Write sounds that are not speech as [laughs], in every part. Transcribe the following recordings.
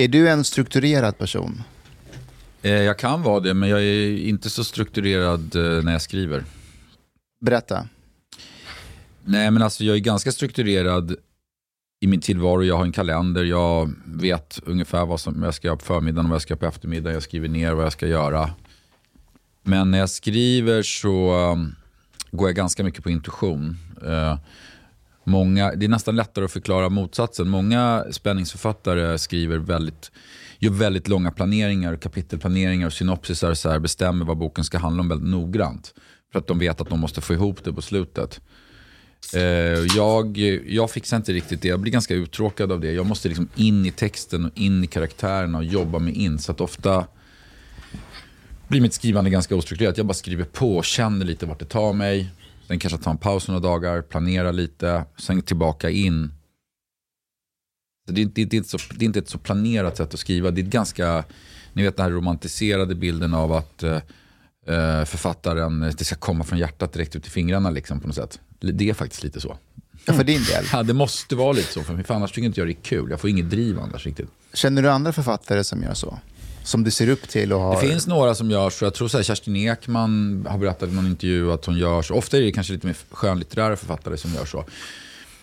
Är du en strukturerad person? Eh, jag kan vara det, men jag är inte så strukturerad eh, när jag skriver. Berätta. Nej, men alltså jag är ganska strukturerad i min tillvaro. Jag har en kalender, jag vet ungefär vad som jag ska göra på förmiddagen och vad jag ska göra på eftermiddagen. Jag skriver ner vad jag ska göra. Men när jag skriver så um, går jag ganska mycket på intuition. Många, det är nästan lättare att förklara motsatsen. Många spänningsförfattare skriver väldigt, gör väldigt långa planeringar, kapitelplaneringar och synopsisar. Så här, bestämmer vad boken ska handla om väldigt noggrant. För att de vet att de måste få ihop det på slutet. Eh, jag, jag fixar inte riktigt det. Jag blir ganska uttråkad av det. Jag måste liksom in i texten och in i karaktärerna och jobba mig in. Så att ofta blir mitt skrivande ganska ostrukturerat. Jag bara skriver på, och känner lite vart det tar mig. Sen kanske tar en paus några dagar, planerar lite, sen tillbaka in. Det, det, det, är inte så, det är inte ett så planerat sätt att skriva. Det är ganska, ni vet den här romantiserade bilden av att uh, författaren, det ska komma från hjärtat direkt ut i fingrarna liksom, på något sätt. Det är faktiskt lite så. Ja, för din del? [laughs] Ja, det måste vara lite så, för annars tycker inte jag det är kul. Jag får inget driv annars riktigt. Känner du andra författare som gör så? Som du ser upp till? Och har... Det finns några som gör så. Jag tror så här, Kerstin Ekman har berättat i någon intervju att hon gör så. Ofta är det kanske lite mer skönlitterära författare som gör så.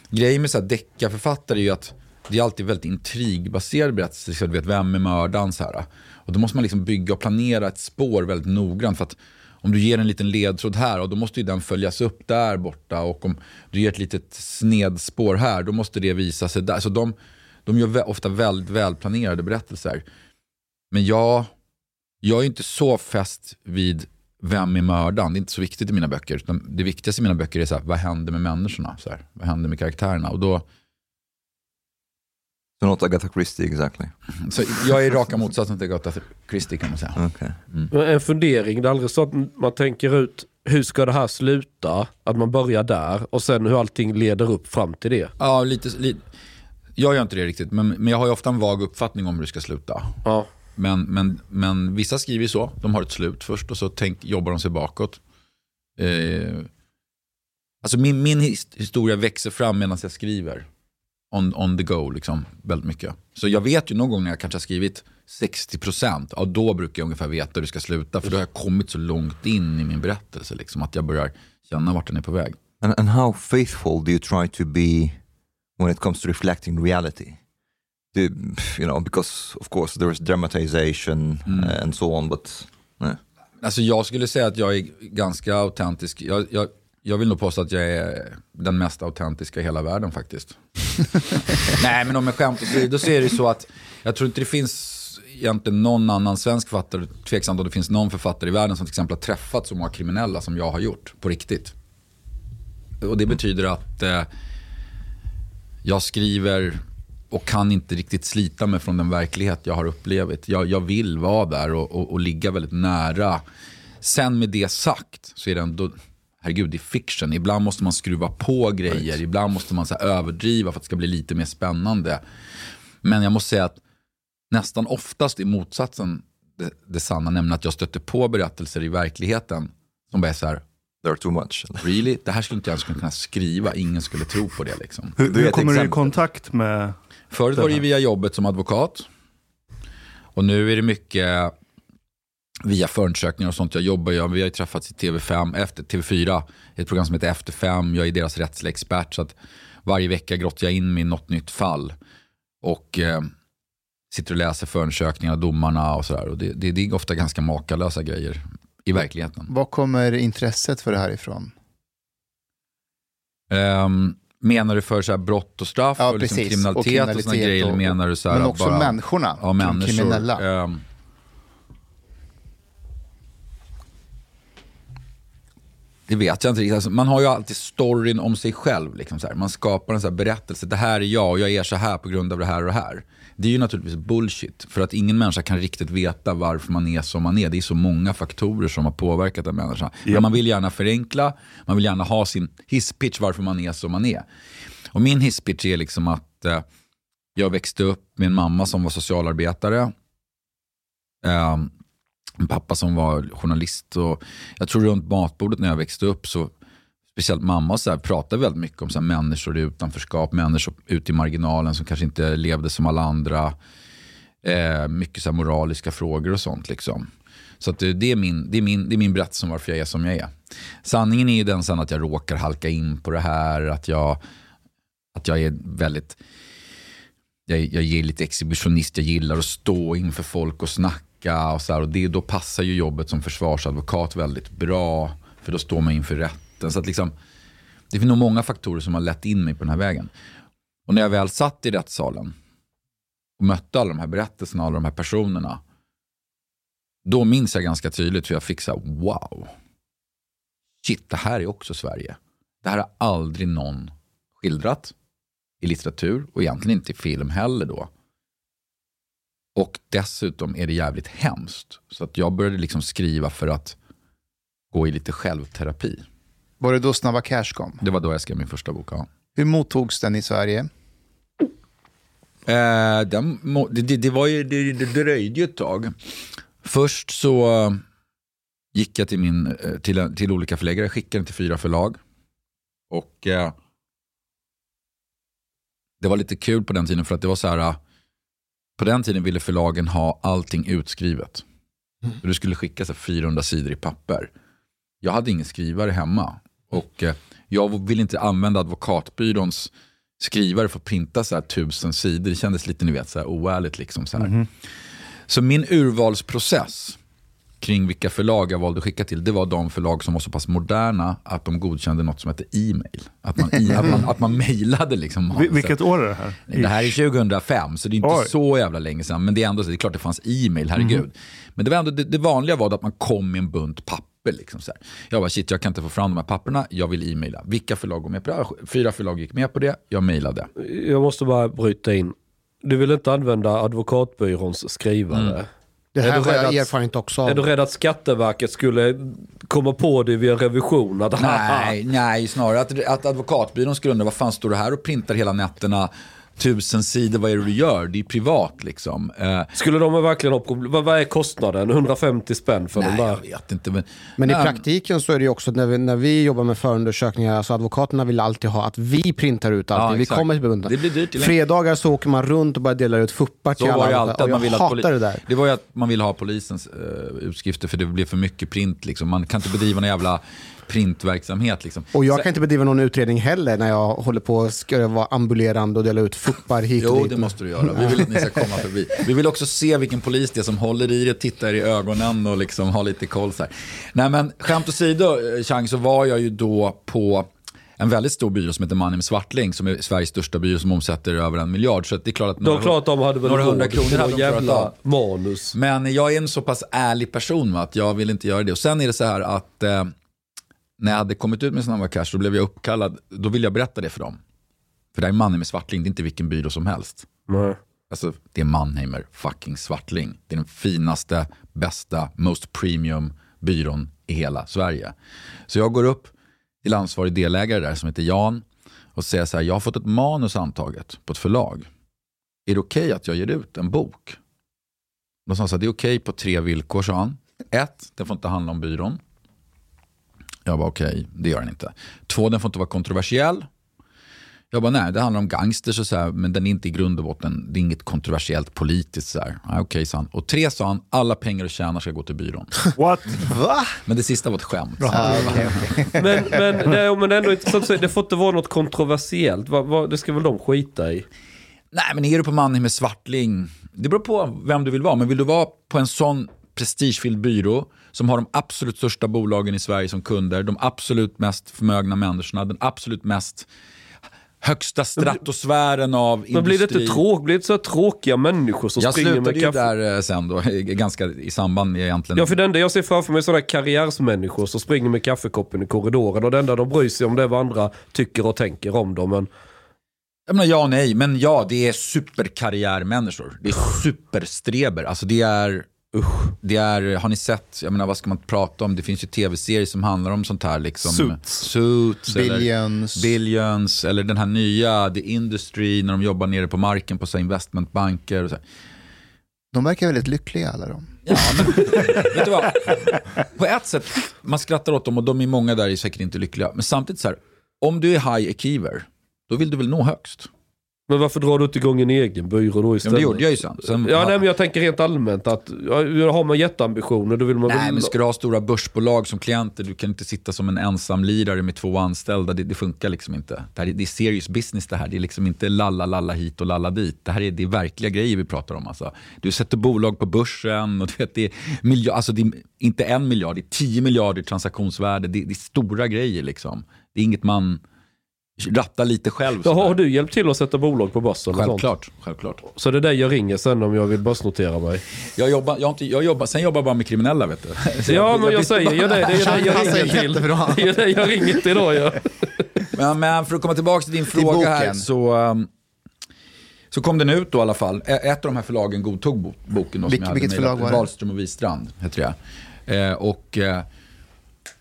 Grejen med så här deckarförfattare är ju att det är alltid väldigt intrigbaserad berättelse. Så du vet, vem är mördaren? Så här. Och då måste man liksom bygga och planera ett spår väldigt noggrant. För att om du ger en liten ledtråd här, och då måste ju den följas upp där borta. Och om du ger ett litet snedspår här, då måste det visa sig där. Så de, de gör ofta väldigt välplanerade berättelser. Men jag, jag är inte så fäst vid vem är mördaren. Det är inte så viktigt i mina böcker. Det viktigaste i mina böcker är så här, vad händer med människorna? Så här, vad händer med karaktärerna? Och då... So not Agatha Christie exactly? [laughs] Så jag är raka motsatsen till Agatha Christie kan man säga. Okay. Mm. En fundering, det är aldrig så att man tänker ut hur ska det här sluta? Att man börjar där och sen hur allting leder upp fram till det. Ja, lite, lite. jag gör inte det riktigt, men, men jag har ju ofta en vag uppfattning om hur det ska sluta. Ja. Men, men, men vissa skriver så. De har ett slut först och så tänk, jobbar de sig bakåt. Eh, alltså min, min historia växer fram medan jag skriver. On, on the go, liksom, väldigt mycket. Så jag vet ju någon gång när jag kanske har skrivit 60 procent, ja, då brukar jag ungefär veta hur det ska sluta. För då har jag kommit så långt in i min berättelse liksom, att jag börjar känna vart den är på väg. And, and how faithful do you try to be when it comes to reflecting reality? The, you know, because of course there is dramatization mm. and so on. But, nej. Alltså jag skulle säga att jag är ganska autentisk. Jag, jag, jag vill nog påstå att jag är den mest autentiska i hela världen faktiskt. [laughs] Nej men om jag skämt åsido så är det så att jag tror inte det finns egentligen någon annan svensk författare, tveksamt om det finns någon författare i världen som till exempel har träffat så många kriminella som jag har gjort på riktigt. Och det betyder att eh, jag skriver och kan inte riktigt slita mig från den verklighet jag har upplevt. Jag, jag vill vara där och, och, och, ligga väldigt nära. Sen med det sagt så är det ändå, herregud det är fiction. Ibland måste man skruva på grejer, right. ibland måste man så här, överdriva för att det ska bli lite mer spännande. Men jag måste säga att nästan oftast är motsatsen det, det sanna, nämligen att jag stöter på berättelser i verkligheten som bara är så här, They're too much. [laughs] Really? Det här skulle inte jag ens kunna skriva, ingen skulle tro på det. Liksom. Hur, hur kommer du i kontakt med Förut var det via jobbet som advokat. Och nu är det mycket via förundersökningar och sånt. Jag jobbar ju, vi har ju träffats i TV5, efter, TV4, ett program som heter Efter fem. Jag är deras rättsliga expert. Så att varje vecka grottar jag in mig i något nytt fall. Och eh, sitter och läser förundersökningarna, domarna och sådär. Och det, det, det är ofta ganska makalösa grejer i verkligheten. Var kommer intresset för det här ifrån? Um, Menar du för så brott och straff ja, och, liksom kriminalitet, och kriminalitet och sådana grejer? Och, menar du så men också bara, människorna, ja, människor, kriminella. Um, det vet jag inte riktigt. Alltså, man har ju alltid storyn om sig själv. Liksom. Man skapar en så berättelse. Det här är jag och jag är så här på grund av det här och det här. Det är ju naturligtvis bullshit. För att ingen människa kan riktigt veta varför man är som man är. Det är så många faktorer som har påverkat en människa. Yep. Men man vill gärna förenkla. Man vill gärna ha sin hisspitch varför man är som man är. Och min hisspitch är liksom att eh, jag växte upp med en mamma som var socialarbetare. Eh, en pappa som var journalist. Och jag tror runt matbordet när jag växte upp så speciellt mamma så här, pratade väldigt mycket om så här, människor i utanförskap, människor ute i marginalen som kanske inte levde som alla andra. Eh, mycket så här moraliska frågor och sånt. Liksom. Så att det, är min, det, är min, det är min berättelse om varför jag är som jag är. Sanningen är ju den sen att jag råkar halka in på det här, att jag, att jag är väldigt jag, jag är lite exhibitionist, jag gillar att stå inför folk och snacka. Och så här, och det, då passar ju jobbet som försvarsadvokat väldigt bra. För då står man inför rätten. Så att liksom, det finns nog många faktorer som har lett in mig på den här vägen. Och när jag väl satt i rättssalen och mötte alla de här berättelserna, alla de här personerna. Då minns jag ganska tydligt hur jag fick så här, wow. Shit, det här är också Sverige. Det här har aldrig någon skildrat i litteratur och egentligen inte i film heller då. Och dessutom är det jävligt hemskt. Så att jag började liksom skriva för att gå i lite självterapi. Var det då Snabba Cash kom? Det var då jag skrev min första bok. Ja. Hur mottogs den i Sverige? Eh, den, det, det, var ju, det, det dröjde ju ett tag. Först så gick jag till, min, eh, till, till olika förläggare, skickade den till fyra förlag. Och eh, det var lite kul på den tiden för att det var så här, på den tiden ville förlagen ha allting utskrivet. Mm. Du skulle skicka så 400 sidor i papper. Jag hade ingen skrivare hemma och eh, jag ville inte använda advokatbyråns skrivare för att printa så här tusen sidor. Det kändes lite ni vet, så här oärligt. Liksom, så, här. Mm. så min urvalsprocess kring vilka förlag jag valde att skicka till, det var de förlag som var så pass moderna att de godkände något som hette e-mail. Att man, att man, att man mejlade. Liksom, [laughs] Vilket år är det här? Det här är 2005, så det är inte Oj. så jävla länge sedan. Men det är ändå så, det är klart det fanns e-mail, herregud. Mm. Men det, var ändå, det, det, vanliga var att man kom med en bunt papper. Liksom så här. Jag bara, shit jag kan inte få fram de här papperna, jag vill e-maila. Vilka förlag går med på det? Fyra förlag gick med på det, jag mejlade. Jag måste bara bryta in. Du vill inte använda advokatbyråns skrivare? Mm. Det här har jag erfarenhet också av. Är du rädd att Skatteverket skulle komma på det via revision? Att, [laughs] nej, nej, snarare att, att advokatbyrån skulle undra vad fan står du här och printar hela nätterna tusen sidor, vad är det du gör? Det är privat liksom. Eh, Skulle de verkligen ha problem? Vad är kostnaden? 150 spänn för nej, de där? jag vet inte. Men, men i praktiken så är det ju också när vi, när vi jobbar med förundersökningar, alltså advokaterna vill alltid ha att vi printar ut allting. Ja, vi kommer till bundna. Det blir dyrt. Fredagar så åker man runt och bara delar ut fuppar till alla. Det alltid, jag man hatar det där. Det var ju att man ville ha polisens uh, utskrifter för det blir för mycket print. Liksom. Man kan inte bedriva någon jävla printverksamhet. Liksom. Och jag kan inte bedriva någon utredning heller när jag håller på ska vara ambulerande och dela ut fuppar hit och dit. Jo, det måste du göra. Vi vill att ni ska komma förbi. Vi vill också se vilken polis det är som håller i det, tittar i ögonen och liksom har lite koll. Så här. Nej, men skämt åsido, Chang, så var jag ju då på en väldigt stor byrå som heter med Svartling som är Sveriges största byrå som omsätter över en miljard. Så det är klart att några, klart de hade väl några hundra kronor hade de jävla manus. Men jag är en så pass ärlig person va, att jag vill inte göra det. Och sen är det så här att eh, när jag hade kommit ut med Snabba Cash då blev jag uppkallad, då ville jag berätta det för dem. För det är Mannheimer Svartling, det är inte vilken byrå som helst. Nej. Alltså, det är Mannheimer fucking Svartling. Det är den finaste, bästa, most premium byrån i hela Sverige. Så jag går upp till ansvarig delägare där som heter Jan och säger så här, jag har fått ett manus antaget på ett förlag. Är det okej okay att jag ger ut en bok? De sa så här, det är okej okay på tre villkor, sa han. Ett, det får inte handla om byrån. Jag var okej, okay, det gör den inte. Två, den får inte vara kontroversiell. Jag bara, nej, det handlar om gangsters och så här, men den är inte i grund och botten, det är inget kontroversiellt politiskt. Så här. okej, okay, sa han. Och tre, sa han, alla pengar du tjänar ska gå till byrån. [laughs] What? Va? Men det sista var ett skämt. Ah, okay, okay. men, men, det, men ändå intressant, det får inte vara något kontroversiellt. Va, va, det ska väl de skita i? Nej, men är du på Manning med Svartling, det beror på vem du vill vara. Men vill du vara på en sån prestigefylld byrå som har de absolut största bolagen i Sverige som kunder, de absolut mest förmögna människorna, den absolut mest högsta stratosfären av industri. Men blir det inte tråk, blir det så tråkiga människor som jag springer med kaffe? Jag slutade ju där eh, sen då, ganska i samband med egentligen. Ja, för det enda jag ser framför mig är sådana karriärsmänniskor som springer med kaffekoppen i korridoren och det enda de bryr sig om det är vad andra tycker och tänker om dem. Men... Jag menar, ja och nej, men ja, det är superkarriärmänniskor. Det är superstreber. Alltså det är Usch, det är, har ni sett, jag menar vad ska man prata om? Det finns ju tv-serier som handlar om sånt här. Liksom, Suits. Suits Billions. Eller, Billions. Eller den här nya, The Industry, när de jobbar nere på marken på så investmentbanker. Och så. De verkar väldigt lyckliga alla de. Ja, men, [laughs] vet du vad? På ett sätt, man skrattar åt dem och de är många där är säkert inte lyckliga. Men samtidigt så här, om du är high achiever, då vill du väl nå högst? Men varför drar du inte igång en egen byrå då Ja, istället? men det gjorde jag ju sen. sen Ja, nej, men jag tänker rent allmänt att ja, har man jätteambitioner då vill man Nej, väl... men ska du ha stora börsbolag som klienter, du kan inte sitta som en ensam lirare med två anställda. Det, det funkar liksom inte. Det, här, är- det är serious business det här. Det är liksom inte lalla, lalla hit och lalla dit. Det här är, det är verkliga grejer vi pratar om. Alltså. Du sätter bolag på börsen och du vet, det, är miljard, alltså det är inte en miljard, det är tio miljarder i transaktionsvärde. Det, det är stora grejer liksom. Det är inget man rattar lite själv. Ja, har du hjälpt till att sätta bolag på börsen? och sånt? Självklart, självklart. Så det är dig jag ringer sen om jag vill börsnotera mig? Jag jobbar, jag har inte, jag jobbar, sen jobbar jag bara med kriminella vet du. [laughs] Så Ja, men jag bytte säger ju det. Det är ju det jag ringer till. [laughs] Det är det jag ringer till idag. Ja. Men, men för att komma tillbaka till din fråga boken. här så, um, så kom den ut då i alla fall. Ett av de här förlagen godtog bo- boken. Då, Vilk- som jag vilket förlag var det? Wahlström och Wistrand heter det. Eh, och eh,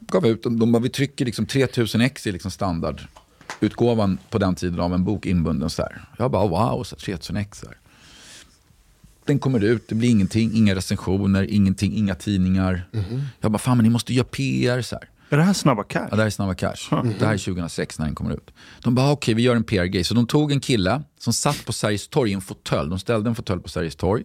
gav ut, de, de vi trycker liksom 3000 ex i liksom standardutgåvan på den tiden av en bok inbunden så här. Jag bara wow, så 3000 ex. Så här. Den kommer ut, det blir ingenting, inga recensioner, ingenting, inga tidningar. Jag bara, fan men ni måste göra PR så här. Är det här Snabba Cash? Ja, det här är Snabba Cash. Det här är 2006 när den kommer ut. De bara, okej vi gör en PR-grej. Så de tog en kille som satt på Sergels torg i en fåtölj. De ställde en fåtölj på Sergels torg.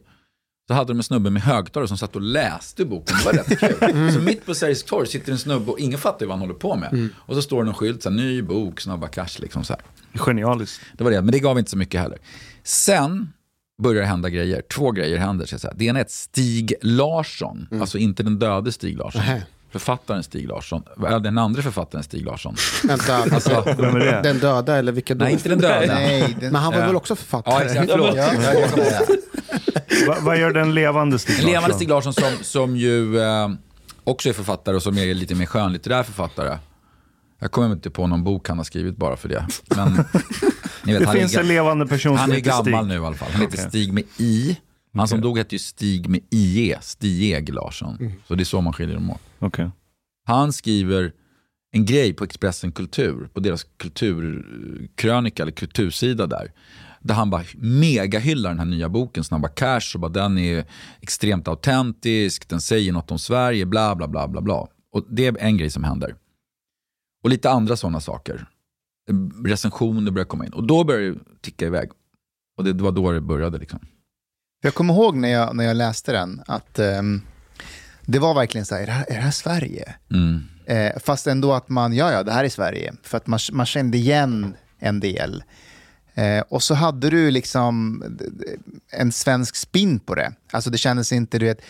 Så hade de en snubbe med högtalare som satt och läste boken. Det var rätt kul. [laughs] Så mitt på Sergels torg sitter en snubbe och ingen fattar vad han håller på med. Och så står det någon skylt, så här, ny bok, Snabba Cash. Liksom, så här. Genialiskt. Det var det, men det gav inte så mycket heller. Sen börjar det hända grejer. Två grejer händer. Så säga. Det ena är att Stig Larsson, alltså inte den döde Stig Larsson. Nähä. Författaren Stig Larsson, den andra författaren Stig Larsson. Vänta, [laughs] Alltså, Vem är det? den döda eller vilka nej, dog? inte den döda. Nej, den, Men han var Ja. väl också Ja, författare? exakt. Förlåt. Ja. Ja, vad gör den levande Stig En levande Larsson? Stig Larsson som, som ju eh, också är författare och som är lite mer skönlitterär författare. Jag kommer inte på någon bok han har skrivit bara för det. Men, ni vet, Det han, finns är, en levande person han som är heter Stig. gammal nu i alla fall. Han heter Okej. Stig med I. Han som dog hette ju Stig med IE, Stieg Larsson. Så det är så man skiljer dem åt. Okej. Han skriver en grej på Expressen Kultur, på deras kulturkrönika eller kultursida där. Där han bara mega hyllar den här nya boken Snabba Cash och bara den är extremt autentisk, den säger något om Sverige, bla bla bla bla bla. Och det är en grej som händer. Och lite andra sådana saker. Recensioner börjar komma in och då börjar det ticka iväg. Och det, det var då det började liksom. Jag kommer ihåg när jag, när jag läste den att ehm, det var verkligen så här, är det här, är det här Sverige? Mm. Eh, fast ändå att man, ja ja, det här är Sverige. För att man, man kände igen en del. Eh, och så hade du liksom en svensk spin på det. Alltså det kändes inte, du vet,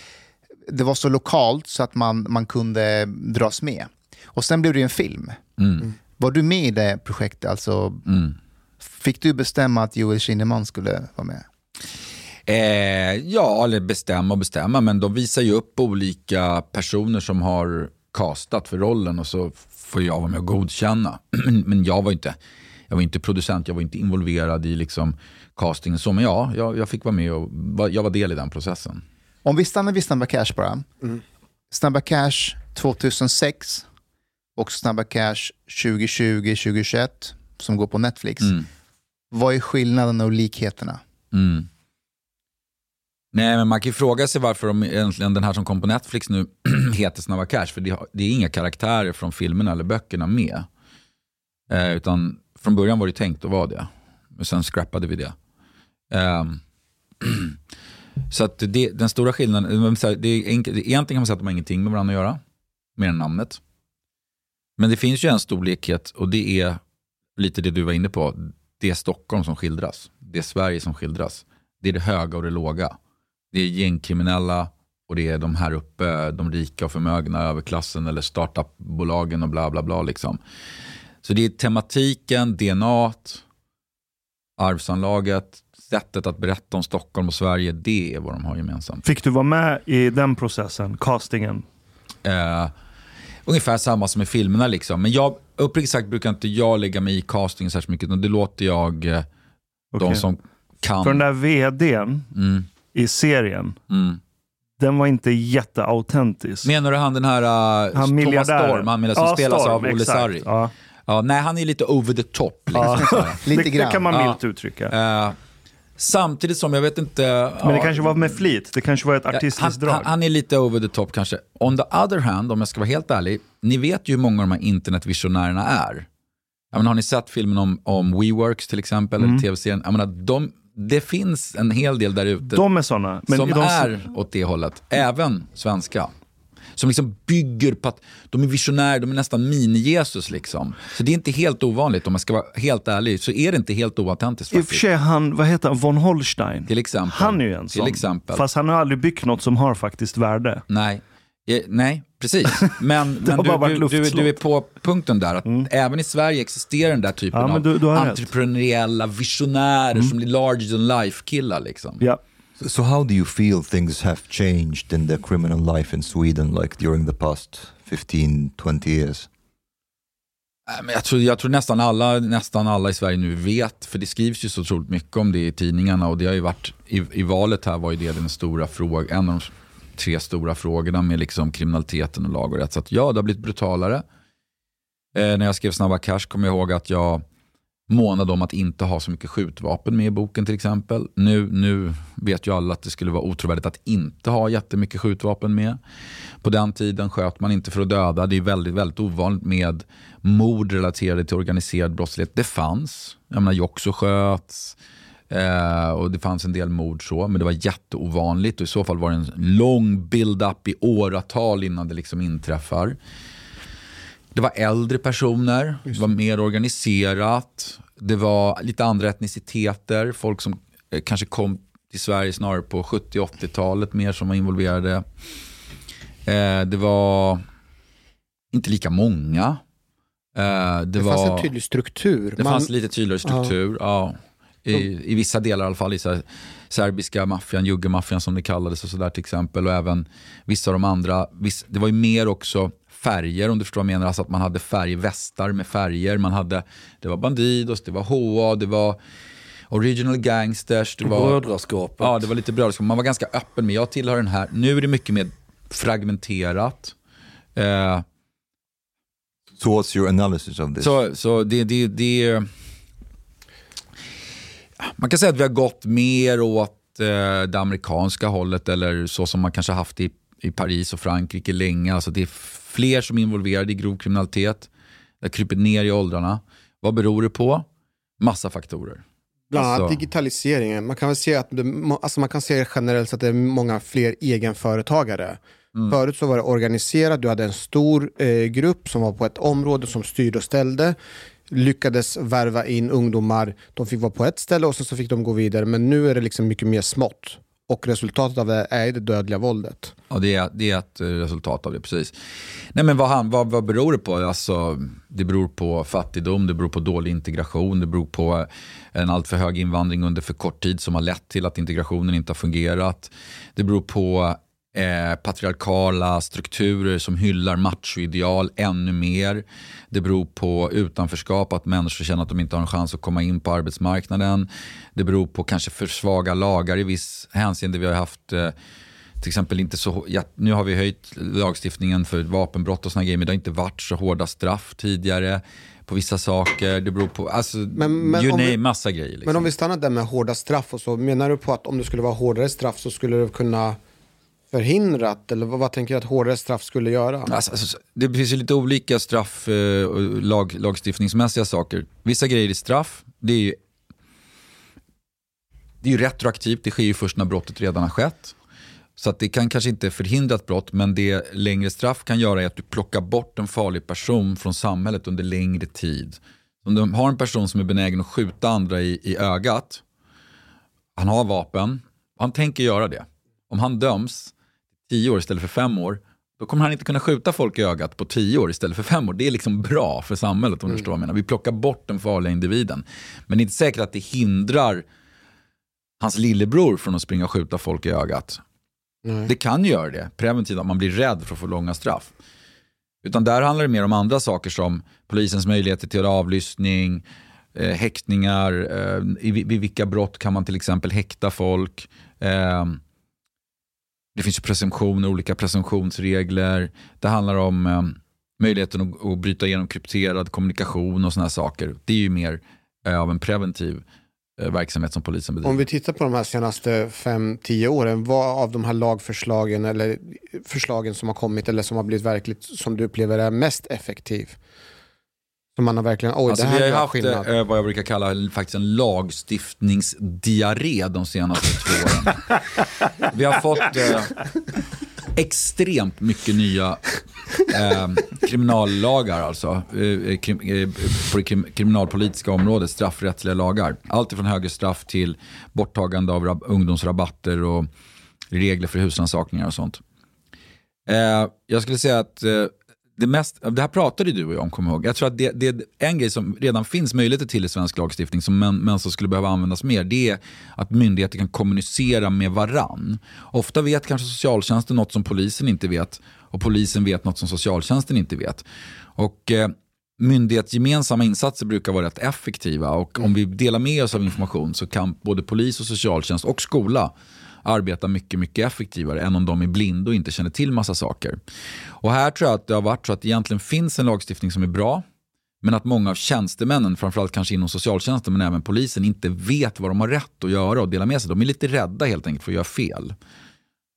det var så lokalt så att man, man kunde dras med. Och sen blev det ju en film. Mm. Var du med i det projektet? Alltså, Mm. fick du bestämma att Joel Kinnaman skulle vara med? Eh, ja, eller bestämma och bestämma, men de visar ju upp olika personer som har castat för rollen och så får jag vara med och godkänna. [clears throat] men jag var inte, jag var inte producent, jag var inte involverad i liksom castingen så, men ja, jag, jag fick vara med och var- jag var del i den processen. Om vi stannar vid Snabba Cash bara. Snabba Cash 2006 och Snabba Cash 2020-2021 som går på Netflix. Mm. Vad är skillnaden och likheterna? Mm. Nej, men man kan ju fråga sig varför de, egentligen den här som kom på Netflix nu [clears throat] heter Snabba Cash. För det, det är inga karaktärer från filmerna eller böckerna med. Eh, utan från början var det tänkt att vara det. Men sen scrappade vi det. Eh, [clears throat] så att det, den stora skillnaden, eh, det är egentligen kan man säga att de har ingenting med varandra att göra. Mer än namnet. Men det finns ju en stor likhet och det är lite det du var inne på. Det är Stockholm som skildras. Det är Sverige som skildras. Det är det höga och det låga. Det är gängkriminella och det är de här uppe, de rika och förmögna, överklassen eller startupbolagen och bla bla bla. Liksom. Så det är tematiken, DNA, arvsanlaget, sättet att berätta om Stockholm och Sverige. Det är vad de har gemensamt. Fick du vara med i den processen, castingen? Eh, ungefär samma som i filmerna. Liksom. Men jag, uppriktigt sagt brukar inte jag lägga mig i castingen särskilt mycket. utan Det låter jag eh, de Okej. som kan. För den där vdn Mm, i serien, mm. den var inte jätteautentisk. Menar du han den här uh, Han Thomas. Storm, han menar, som Ja, spelas Storm, av Olle. Sarri? Ja. Ja, nej, han är lite over the top. Liksom, Ja. [laughs] Lite det, grann. det kan man Ja. milt uttrycka. Eh, samtidigt som, jag vet inte... Men det ja, kanske var med flit. Det kanske var ett artistiskt han, drag. han, han är lite over the top kanske. On the other hand, om jag ska vara helt ärlig, ni vet ju hur många av de här internetvisionärerna är. Jag menar, har ni sett filmen om, om WeWorks till exempel, eller tv-serien? Jag menar, de, det finns en hel del där ute De är. Men som de, är åt det hållet, även svenska. Som liksom bygger på att de är visionärer, de är nästan mini-Jesus. Liksom. Så det är inte helt ovanligt, om man ska vara helt ärlig, så är det inte helt oautentiskt I och för sig, han, vad heter han, von Holstein. Till exempel. Han är ju en Till sån. exempel. Fast han har aldrig byggt något som har faktiskt värde. Nej, eh, nej precis. [laughs] Men, men du, du, du, du är på punkten där, att även i Sverige existerar den där typen Ja, av har rätt. entreprenöriella visionärer som blir larger than life-killar. Liksom. Ja. So how do you feel things have changed in the criminal life in Sweden, like during the past 15, 20 years? Men Jag tror, jag tror nästan, alla, nästan alla i Sverige nu vet, för det skrivs ju så otroligt mycket om det i tidningarna och det har ju varit, i, i valet här var ju det den stora frågan, en av de tre stora frågorna med liksom kriminaliteten och lag och rätt. Så att ja, det har blivit brutalare. Eh, när jag skrev Snabba Cash kom jag ihåg att jag månade om att inte ha så mycket skjutvapen med i boken till exempel. Nu, nu vet ju alla att det skulle vara otrovärdigt att inte ha jättemycket skjutvapen med. På den tiden sköt man inte för att döda. Det är väldigt, väldigt ovanligt med mord relaterade till organiserad brottslighet. Det fanns. Jag menar, Joxo sköts. Eh, och det fanns en del mord så, men det var jätteovanligt. Och I så fall var det en lång build-up i åratal innan det liksom inträffar. Det var äldre personer, det var mer organiserat. Det var lite andra etniciteter, folk som eh, kanske kom till Sverige snarare på 70-80-talet mer som var involverade. Eh, det var inte lika många. Eh, det, Det var, fanns en tydlig struktur. det Man- fanns lite tydligare struktur. Ja. I, I vissa delar i alla fall, i så här, serbiska maffian, juggemaffian som det kallades och sådär till exempel. Och även vissa av de andra, viss, det var ju mer också färger om du förstår vad jag menar. Alltså att man hade färgvästar med färger. Man hade, det var Bandidos, det var HA, det var Original Gangsters. Det var, Brödraskapet. Ja, det var lite brödraskap. Man var ganska öppen med, jag tillhör den här. Nu är det mycket mer fragmenterat. Eh, So what's your analysis of this? så, så det, det, det... Man kan säga att vi har gått mer åt eh, det amerikanska hållet eller så som man kanske haft i, i Paris och Frankrike länge. Alltså det är fler som är involverade i grov kriminalitet. Det har krypit ner i åldrarna. Vad beror det på? Massa faktorer. Bland annat Alltså- digitaliseringen. Man kan väl se att det, alltså man kan se generellt att det är många fler egenföretagare. Mm. Förut så var det organiserat, du hade en stor eh, grupp som var på ett område som styrde och ställde. Lyckades värva in ungdomar, de fick vara på ett ställe och sen så fick de gå vidare. Men nu är det liksom mycket mer smått. Och resultatet av det är det dödliga våldet. Ja, det är, det är ett resultat av det, precis. Nej, men vad, han, vad, vad beror det på? Alltså, det beror på fattigdom, det beror på dålig integration, det beror på en alltför hög invandring under för kort tid som har lett till att integrationen inte har fungerat. Det beror på eh, patriarkala strukturer som hyllar machoideal ännu mer. Det beror på utanförskap, att människor känner att de inte har en chans att komma in på arbetsmarknaden. Det beror på kanske för svaga lagar i viss hänseende. Vi har haft eh, till exempel inte så, ja, nu har vi höjt lagstiftningen för vapenbrott och såna grejer, men det har inte varit så hårda straff tidigare på vissa saker. Det beror på, alltså, Men- men you name, vi- massa grejer. Liksom. Men om vi stannar där med hårda straff och så, menar du på att om det skulle vara hårdare straff så skulle det kunna förhindrat? Eller vad, vad tänker du att hårdare straff skulle göra? Alltså, alltså, det finns ju lite olika straff eh, och lag, lagstiftningsmässiga saker. Vissa grejer är straff, det är ju, det är ju retroaktivt, det sker ju först när brottet redan har skett. Så att det kan kanske inte förhindra ett brott, men det längre straff kan göra är att du plockar bort en farlig person från samhället under längre tid. Om du har en person som är benägen att skjuta andra i, i ögat, han har vapen, han tänker göra det. Om han döms 10 år istället för 5 år, då kommer han inte kunna skjuta folk i ögat på 10 år istället för 5 år. Det är liksom bra för samhället om du förstår vad jag menar. Vi plockar bort den farliga individen. Men det är inte säkert att det hindrar hans lillebror från att springa och skjuta folk i ögat. Nej. Det kan göra det, preventivt, att man blir rädd för att få långa straff. Utan där handlar det mer om andra saker som polisens möjligheter till avlyssning, eh, häktningar, eh, i, vid vilka brott kan man till exempel häkta folk. Eh, det finns ju presumtioner, olika presumtionsregler. Det handlar om eh, möjligheten att, att bryta igenom krypterad kommunikation och sådana saker. Det är ju mer eh, av en preventiv eh, verksamhet som polisen bedriver. Om vi tittar på de här senaste 5-10 åren, vad av de här lagförslagen eller förslagen som har kommit eller som har blivit verkligt som du upplever är mest effektiv? Så man har verkligen, oj Alltså, det vi här har ju gör haft skillnad. eh, vad jag brukar kalla faktiskt en lagstiftningsdiarré de senaste två åren. Vi har fått eh, extremt mycket nya eh, kriminallagar alltså, eh, krim, eh, på det krim, kriminalpolitiska området, straffrättsliga lagar. Allt från högre straff till borttagande av rab- ungdomsrabatter och regler för husrannsakningar och sånt. Eh, jag skulle säga att eh, det, mest, det här pratade du och jag om, kommer ihåg. Jag tror att det, det är en grej som redan finns möjligheter till i svensk lagstiftning, som men, men som skulle behöva användas mer, det är att myndigheter kan kommunicera med varann. Ofta vet kanske socialtjänsten något som polisen inte vet och polisen vet något som socialtjänsten inte vet. Och eh, myndighetsgemensamma insatser brukar vara rätt effektiva och om vi delar med oss av information så kan både polis och socialtjänst och skola arbeta mycket, mycket effektivare än om de är blinda och inte känner till massa saker. Och här tror jag att det har varit så att det egentligen finns en lagstiftning som är bra, men att många av tjänstemännen, framförallt kanske inom socialtjänsten men även polisen, inte vet vad de har rätt att göra och dela med sig. De är lite rädda helt enkelt för att göra fel.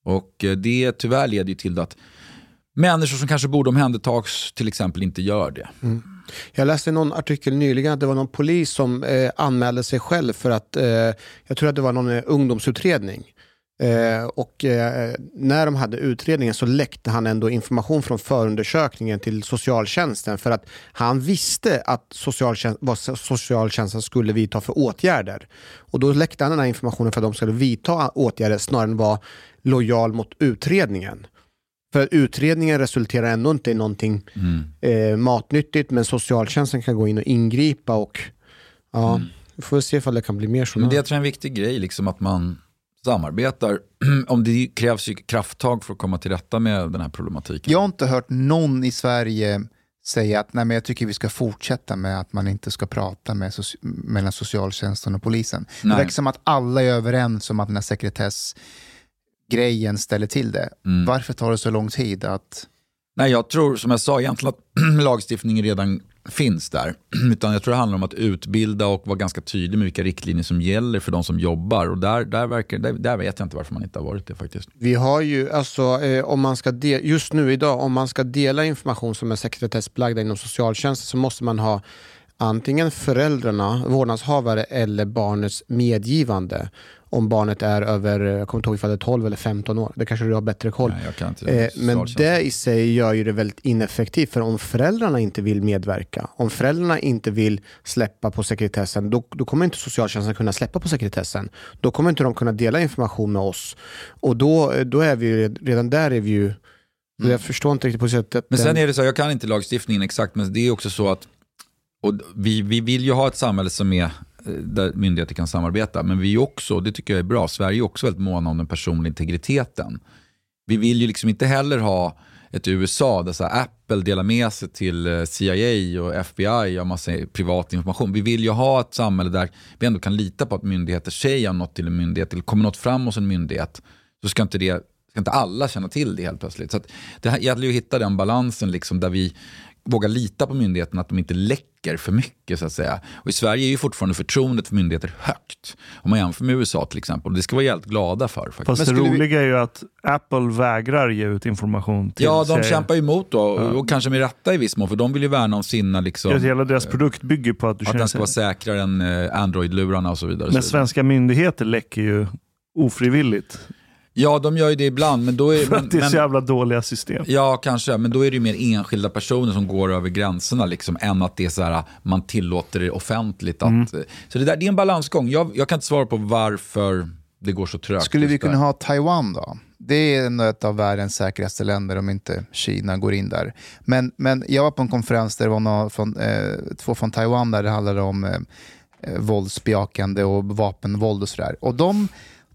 Och eh, det tyvärr leder ju till att människor som kanske borde omhändertas till exempel inte gör det. Mm. Jag läste någon artikel nyligen att det var någon polis som eh, anmälde sig själv för att, eh, jag tror att det var någon eh, ungdomsutredning. Eh, och eh, när de hade utredningen så läckte han ändå information från förundersökningen till socialtjänsten för att han visste att socialtjänst, vad socialtjänsten skulle vidta för åtgärder. Och då läckte han den här informationen för att de skulle vidta åtgärder snarare än vara lojal mot utredningen. För utredningen resulterar ändå inte i någonting eh, matnyttigt men socialtjänsten kan gå in och ingripa och ja, vi får se ifall det kan bli mer så. Men det är en viktig grej, liksom att man samarbetar. [clears throat] Om det krävs ju krafttag för att komma till rätta med den här problematiken. Jag har inte hört någon i Sverige säga att nej, men jag tycker vi ska fortsätta med att man inte ska prata med soci- mellan socialtjänsten och polisen. Det Nej. verkar som att alla är överens om att den här sekretessgrejen ställer till det. Mm. Varför tar det så lång tid att... Nej, jag tror som jag sa egentligen att [clears throat] lagstiftningen redan finns där. [clears throat] Utan jag tror det handlar om att utbilda och vara ganska tydlig med vilka riktlinjer som gäller för de som jobbar. Och där, där, verkar, där, där vet jag inte varför man inte har varit det faktiskt. Vi har ju, alltså, eh, om man ska de- just nu idag, om man ska dela information som är sekretessbelagda inom socialtjänsten så måste man ha antingen föräldrarna, vårdnadshavare eller barnets medgivande. Om barnet är över, jag kommer inte ihåg ifall det är 12 eller 15 år, det kanske du har bättre koll. Nej, inte Eh, men det i sig gör ju det väldigt ineffektivt, för om föräldrarna inte vill medverka, om föräldrarna inte vill släppa på sekretessen, då, då kommer inte socialtjänsten kunna släppa på sekretessen. Då kommer inte de kunna dela information med oss. Och då, då är vi ju, redan där är vi ju, jag förstår inte riktigt på sättet. Mm. Men sen är det så, jag kan inte lagstiftningen exakt, men det är också så att och vi, vi vill ju ha ett samhälle som är eh, där myndigheter kan samarbeta, men vi är också, det tycker jag är bra, Sverige är också väldigt måna om den personliga integriteten. Vi vill ju liksom inte heller ha ett USA där så Apple delar med sig till eh, CIA och FBI av massa privat information. Vi vill ju ha ett samhälle där vi ändå kan lita på att myndigheter säger något till en myndighet eller kommer något fram hos en myndighet så ska inte, det, ska inte alla känna till det helt plötsligt. Så att det gäller ju att hitta den balansen liksom där vi vågar lita på myndigheterna att de inte läcker för mycket så att säga. Och i Sverige är ju fortfarande förtroendet för myndigheter högt. Om man jämför med USA till exempel. Och det ska vi vara helt glada för. Faktiskt. Fast det skulle vi- roliga är ju att Apple vägrar ge ut information till Ja, de CIA. kämpar ju emot då, och kanske med rätta i viss mån, för de vill ju värna om sina, liksom, Ja, Hela deras produkt bygger på att du att den ska vara sig... säkrare än eh, Android-lurarna och så vidare. Men så vidare. svenska myndigheter läcker ju ofrivilligt. Ja, de gör ju det ibland, men då är, För men, att det är så jävla dåliga system. Ja, kanske, men då är det ju mer enskilda personer som går över gränserna, liksom, än att det är så här, man tillåter det offentligt. Att, Mm. Så det, där, det är en balansgång. Jag, jag kan inte svara på varför det går så trögt. Skulle vi kunna ha Taiwan då? Det är ändå ett av världens säkraste länder om inte Kina går in där. Men, men jag var på en konferens där det var några från, eh, två från Taiwan där det handlade om eh, eh, våldsbejakande och vapenvåld och sådär. Och de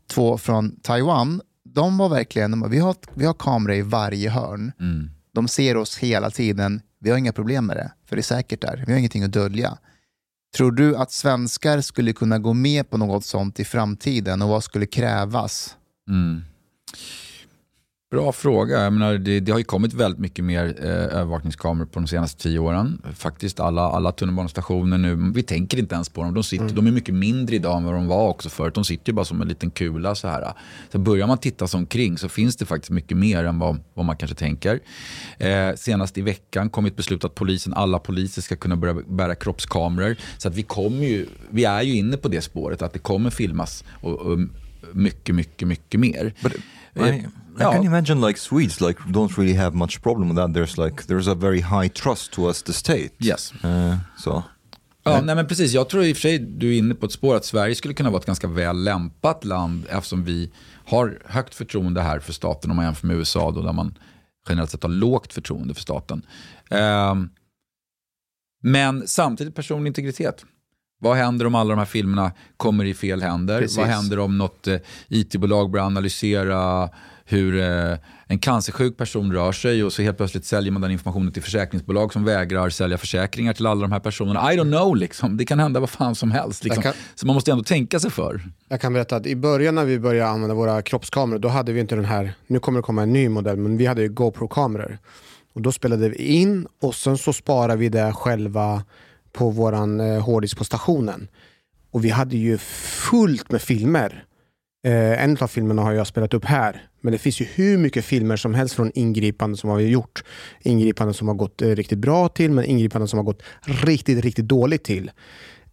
två från Taiwan, de var verkligen, de, bara, vi, har, vi har kameror i varje hörn. Mm. De ser oss hela tiden. Vi har inga problem med det, för det är säkert där. Vi har ingenting att dölja. Tror du att svenskar skulle kunna gå med på något sånt i framtiden och vad skulle krävas? Mm. Bra fråga. Jag menar, det, det har ju kommit väldigt mycket mer eh, övervakningskameror på de senaste tio åren. Faktiskt alla, alla tunnelbanestationer nu, vi tänker inte ens på dem. De, sitter, de är mycket mindre idag än vad de var också förut. De sitter ju bara som en liten kula så här. Så börjar man titta sig omkring så finns det faktiskt mycket mer än vad, vad man kanske tänker. Eh, senast i veckan kom ett beslut att polisen, alla poliser ska kunna börja bära kroppskameror. Så att vi, kommer ju, vi är ju inne på det spåret att det kommer filmas och, och mycket, mycket, mycket mer. But Eh, I, can imagine like Swedes like don't really have much problem with that. There's like there's a very high trust towards the state. Yes. Uh, so Ja, nej men precis. Jag tror i och för sig du är inne på ett spår att Sverige skulle kunna vara ett ganska väl lämpat land eftersom vi har högt förtroende här för staten om man jämför med USA då, där man generellt sett har lågt förtroende för staten. Ehm, men samtidigt personlig integritet. Vad händer om alla de här filmerna kommer i fel händer? Precis. Vad händer om något eh, IT-bolag börjar analysera hur eh, en cancersjuk person rör sig och så helt plötsligt säljer man den informationen till försäkringsbolag som vägrar sälja försäkringar till alla de här personerna. I don't know, liksom. det kan hända vad fan som helst. Liksom. Kan- Så man måste ändå tänka sig för. Jag kan berätta att i början när vi började använda våra kroppskameror, då hade vi inte den här, nu kommer det komma en ny modell, men vi hade ju GoPro-kameror. Och då spelade vi in och sen så sparade vi det själva på våran eh, hårddisk på stationen. Och vi hade ju fullt med filmer. Eh, en av filmerna har jag spelat upp här. Men det finns ju hur mycket filmer som helst från ingripanden som har vi gjort. Ingripanden som har gått eh, riktigt bra till, men ingripanden som har gått riktigt, riktigt dåligt till.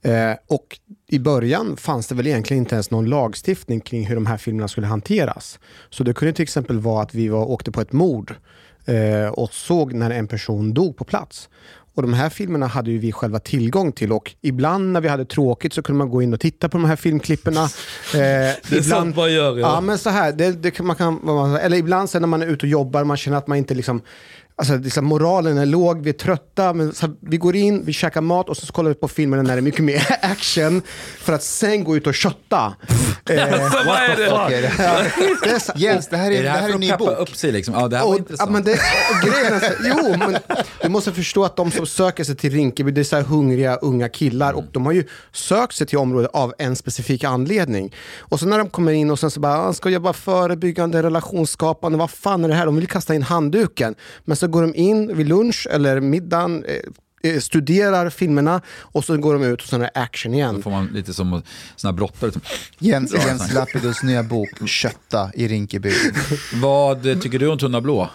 Eh, och i början fanns det väl egentligen inte ens någon lagstiftning kring hur de här filmerna skulle hanteras. Så det kunde till exempel vara att vi var, åkte på ett mord eh, och såg när en person dog på plats. Och de här filmerna hade ju vi själva tillgång till och ibland när vi hade tråkigt så kunde man gå in och titta på de här filmklipperna. [laughs] Eh, Det är sånt man gör. Ja, Ja. men så här, det, det man kan, eller ibland sen när man är ute och jobbar, man känner att man inte liksom, alltså liksom moralen är låg, vi är trötta, men så här, vi går in, vi käkar mat och så kollar vi på filmerna när det är mycket mer [laughs] action för att sen gå ut och kötta. [laughs] Eh, Så vad är det? Okej, det, [laughs] ja, det är Jens, det här är, Är det det här här är en ny bok. upp sig? Liksom? Ja, det här var och, ja, intressant. men det, och grejen är så, jo, men du måste förstå att de som söker sig till Rinkeby, det är så här hungriga unga killar och de har ju sökt sig till området av en specifik anledning. Och så när de kommer in och sen så bara, "Ah, ska jobba förebyggande, relationsskapande, vad fan är det här? De vill kasta in handduken. Men så går de in vid lunch eller middagen, eh, eh, studerar filmerna och så går de ut och så är det action Då igen. får man lite som såna här brottare. Som, Jens, Jens Lapidus nya bok Kötta i Rinkeby. vad tycker du om Tunna blå?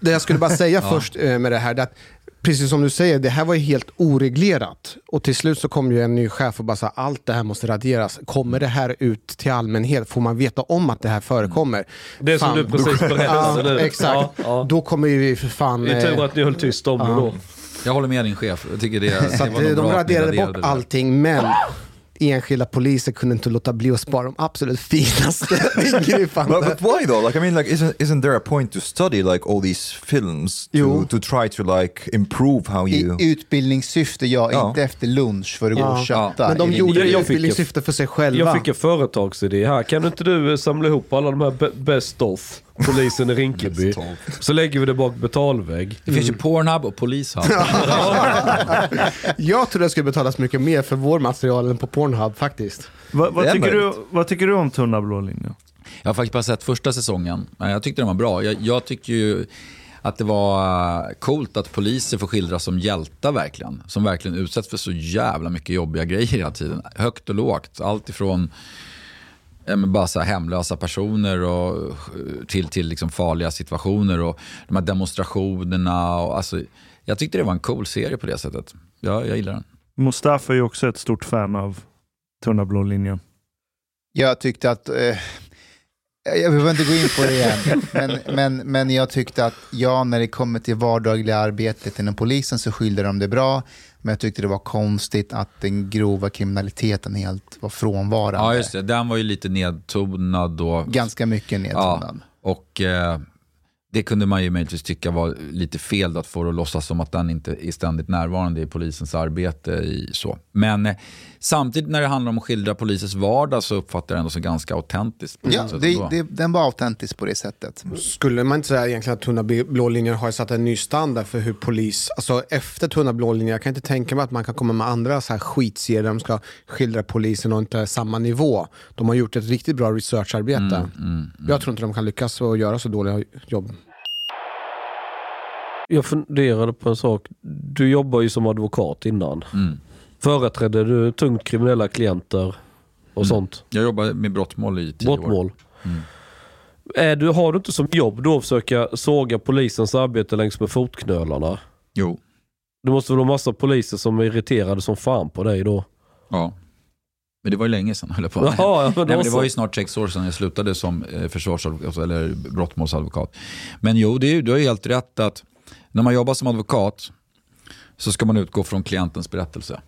Det jag skulle bara säga först eh, med det här, det är att precis som du säger, det här var ju helt oreglerat. Och till slut så kom ju en ny chef och bara sa allt det här måste raderas. Kommer det här ut till allmänhet? Får man veta om att det här förekommer? Det som Fan. du precis [laughs] berättade Ja, nu. exakt. Ja, ja. Då kommer ju vi för fan... Det är tur eh, att ni höll tyst om det då. Jag håller med din chef. Jag tycker det, Så det var eh, de raderade bort det. allting, men enskilda poliser kunde inte låta bli att spara de absolut finaste [laughs] ingripandena. But, but why though? Like I mean, like isn't isn't there a point to study like all these films to Jo. to try to like improve how you? I utbildningssyfte, ja, Ja. inte efter lunch för att gå och Ja. kötta. Men de i gjorde det i utbildningssyfte för sig själva. Jag fick en företagsidé här. Kan inte du samla ihop alla de här be- best of, polisen i Rinkeby. så lägger vi det bak betalvägg. Det finns ju Pornhub och Polishub. [laughs] Jag tror det skulle betalas mycket mer för vår material än på Pornhub faktiskt. Va, vad, tycker du, vad tycker du om Tunna blå linjen? Jag har faktiskt bara sett första säsongen. Jag tyckte den var bra. Jag, jag tycker ju att det var eh, coolt att poliser får skildras som hjältar verkligen. Som verkligen utsätts för så jävla mycket jobbiga grejer hela tiden. Högt och lågt. Allt ifrån bara så här hemlösa personer och, eh, till, till liksom farliga situationer och de här demonstrationerna. Och, alltså, jag tyckte det var en cool serie på det sättet. Ja, jag gillar den. Mustafa är ju också ett stort fan av Tunna blå linjen. Jag tyckte att... Eh, jag behöver inte gå in på det igen, [laughs] men, men, men jag tyckte att ja, när det kommer till vardagliga arbetet inom polisen så skiljer de det bra. Men jag tyckte det var konstigt att den grova kriminaliteten helt var frånvarande. Ja, just det. Den var ju lite nedtonad då. Ganska mycket nedtonad. Och eh, det kunde man ju möjligtvis tycka var lite fel då, att få det att låtsas som att den inte är ständigt närvarande i polisens arbete. I så. Men eh, samtidigt när det handlar om att skildra polisens vardag så uppfattar jag det ändå som ganska autentiskt. på Ja, det, det, den var autentisk på det sättet. Skulle man inte säga egentligen att Tunna blå linjen har satt en ny standard för hur polis, alltså efter Tunna blå linjen, jag kan inte tänka mig att man kan komma med andra så här skitserier där de ska skildra polisen och inte samma nivå. De har gjort ett riktigt bra researcharbete. Jag tror inte de kan lyckas och göra så dåliga jobb. Jag funderade på en sak. Du jobbar ju som advokat innan. Mm. Företrädde du tungt kriminella klienter och sånt? Jag jobbar med brottmål i tio år. Brottmål. Är du, har du inte som jobb då att försöka såga polisens arbete längs med fotknölarna? Jo, Det måste väl vara massa poliser som är irriterade som fan på dig då? ja. Men det var ju länge sedan höll jag på. Jaha, [laughs] ja, men Nej, men det var ju snart sex år sedan jag slutade som eh, försvarsadvokat eller brottmålsadvokat. Men jo, det är, du har ju helt rätt att när man jobbar som advokat så ska man utgå från klientens berättelse.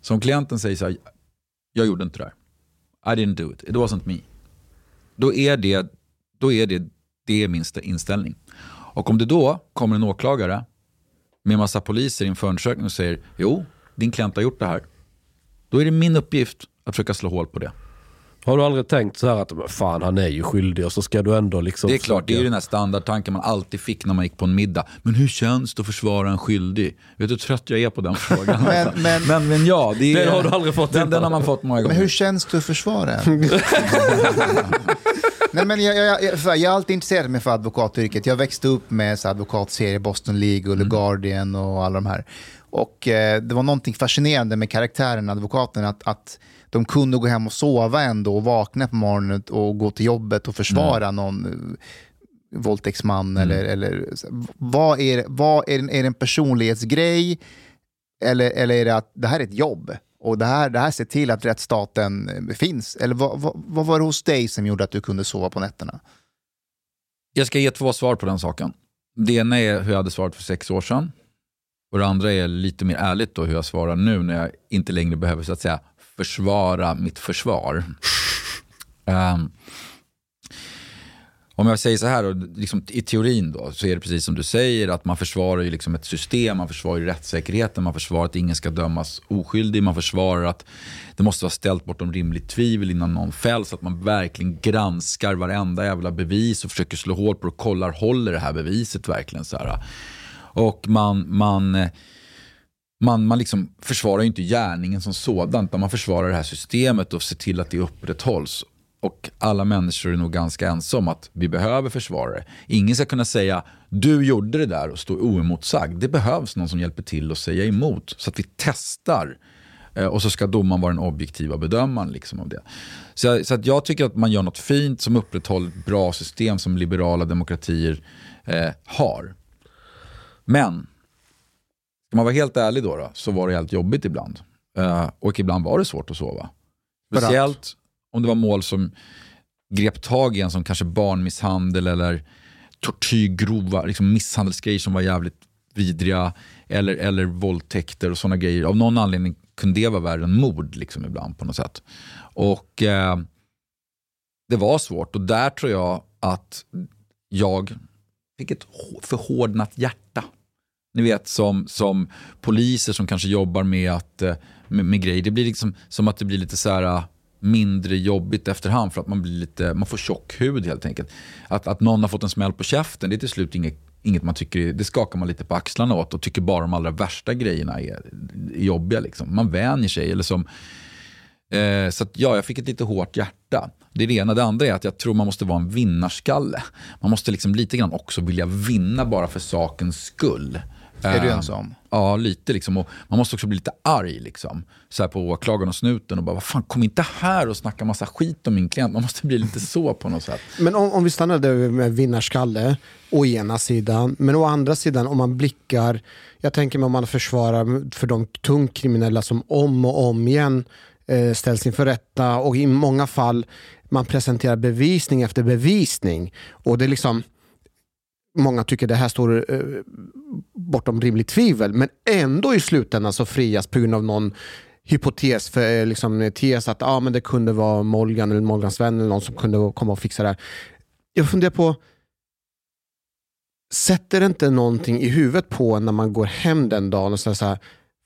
Så om klienten säger så här, jag gjorde inte det här. I didn't do it, it wasn't me. Då är det, då är det, det är min inställning. Och om det då kommer en åklagare med en massa poliser i en förundersökning och säger, jo, din klient har gjort det här. Då är det min uppgift att försöka slå hål på det. Har du aldrig tänkt så här att men fan han är ju skyldig och så ska du ändå liksom... Det är klart, det är ju försöka- den här standardtanken man alltid fick när man gick på en middag. Men hur känns det att försvara en skyldig? Vet du hur trött jag är på den [laughs] frågan? Men- men- men, men ja, det är, Den har du aldrig fått den, den har man fått många gånger. Men hur känns det att försvara en? [laughs] Nej, men jag, jag, jag, för jag har alltid intresserat mig för advokatyrket. Jag växte upp med så, advokatserier, Boston League och The Guardian och alla de här. Och eh, det var någonting fascinerande med karaktären, advokaten, att, att de kunde gå hem och sova ändå och vakna på morgonen och gå till jobbet och försvara någon eh, våldtäktsman. Eller, eller, vad är, vad är, är det en personlighetsgrej eller, eller är det att det här är ett jobb? Och det här, det här ser till att rättsstaten eh, finns? Eller vad, vad, vad var det hos dig som gjorde att du kunde sova på nätterna? Jag ska ge två svar på den saken. Det ena är hur jag hade svarat för sex år sedan. Och det andra är lite mer ärligt då hur jag svarar nu när jag inte längre behöver så att säga försvara mitt försvar. Um, om jag säger så här, då, liksom, i teorin då, så är det precis som du säger att man försvarar ju liksom ett system, man försvarar ju rättssäkerheten, man försvarar att ingen ska dömas oskyldig, man försvarar att det måste vara ställt bortom rimligt tvivel innan någon fälls, att man verkligen granskar varenda jävla bevis och försöker slå hål på det och kollar, håller det här beviset verkligen? så här. Och man, man, eh, man, man liksom försvarar ju inte gärningen som sådan, utan man försvarar det här systemet och ser till att det upprätthålls. Och alla människor är nog ganska ense om att vi behöver försvarare. Ingen ska kunna säga du gjorde det där och stå oemotsagd. Det behövs någon som hjälper till att säga emot så att vi testar. Eh, och så ska domaren vara den objektiva bedömaren liksom av det. Så, jag- så att jag tycker att man gör något fint som upprätthåller ett bra system som liberala demokratier eh, har. Men Ska man vara helt ärlig då, då så var det helt jobbigt ibland. Eh, och ibland var det svårt att sova. Speciellt om det var mål som grep tag i en som kanske barnmisshandel eller tortyr, grova liksom misshandelsgrejer som var jävligt vidriga. Eller, eller våldtäkter och sådana grejer. Av någon anledning kunde det vara värre än mord liksom ibland på något sätt. Och eh, det var svårt och där tror jag att jag fick ett hå- förhårdnat hjärta. Ni vet som, som poliser som kanske jobbar med, att, eh, med, med grejer. Det blir liksom som att det blir lite så här eh, mindre jobbigt efterhand för att man, blir lite, man får tjock hud helt enkelt. Att, att någon har fått en smäll på käften, det är till slut inget, inget man tycker, det skakar man lite på axlarna åt och tycker bara de allra värsta grejerna är, är jobbiga. Liksom. Man vänjer sig. Eller som, Eh, så att, ja, jag fick ett lite hårt hjärta. Det är det ena. Det andra är att jag tror man måste vara en vinnarskalle. Man måste liksom lite grann också vilja vinna bara för sakens skull. Är du Eh, en sån? Ja, lite liksom. Och man måste också bli lite arg liksom. Så här på åklagaren och snuten och bara, vad fan, kom inte här och snacka massa skit om min klient. Man måste bli lite så på något sätt. Men om, om vi stannar där med vinnarskalle, å ena sidan, men å andra sidan om man blickar, jag tänker mig om man försvarar för de tungt kriminella som om och om igen eh, ställs inför rätta och i många fall man presenterar bevisning efter bevisning. Och det är liksom, många tycker det här står eh, bortom rimligt tvivel, men ändå i slutändan så frias på grund av någon hypotes, för, eh, liksom, en tes att ah, men det kunde vara Molgan eller Molgans vän eller någon som kunde komma och fixa det här. Jag funderar på, sätter det inte någonting i huvudet på när man går hem den dagen och säger så här,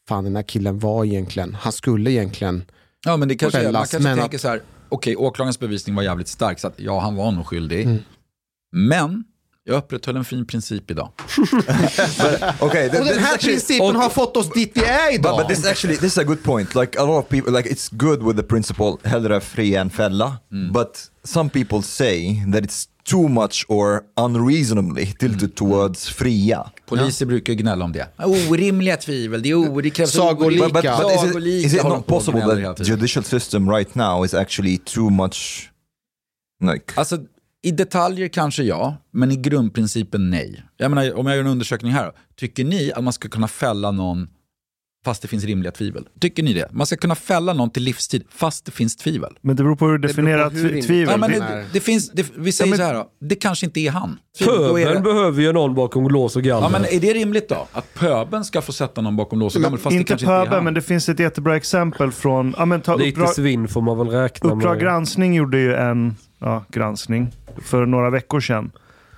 fan den här killen var egentligen, han skulle egentligen, Ja, men det kanske är, man Fällas, kanske men tänker så här, okej, åklagarens bevisning var jävligt stark, så att ja, han var nog skyldig. Mm. Men jag upprätthöll en fin princip idag. [laughs] Okay, th- och den is här actually- principen har fått oss dit vi är idag. But, but this actually this is a good point. Like a lot of people, like it's good with the principle hellre fria än fälla. But some people say that it's too much or unreasonably tilted towards fria. Poliser brukar gnälla om det. Orimliga tvivel, det, är o, det krävs Sagolika. But, but, but is it, is it not possible that judicial system right now is actually too much like Alltså, i detaljer kanske ja, men i grundprincipen nej. Jag menar, om jag gör en undersökning här, tycker ni att man ska kunna fälla någon fast det finns rimliga tvivel? Tycker ni det? Man ska kunna fälla någon till livstid fast det finns tvivel? Men det beror på hur du definierar hur tvivel. Ja, det, det finns, det, vi säger men- så här då, det kanske inte är han. Pöbeln det, behöver ju någon bakom lås och galler. ja, men är det rimligt då? Att pöben ska få sätta någon bakom lås och gammel fast det inte kanske inte är pöbeln, han? men det finns ett jättebra exempel från... Ja, men ta Lite uppdrag, svinn får man väl räkna Uppdrag med. granskning gjorde ju en ja, granskning för några veckor sedan.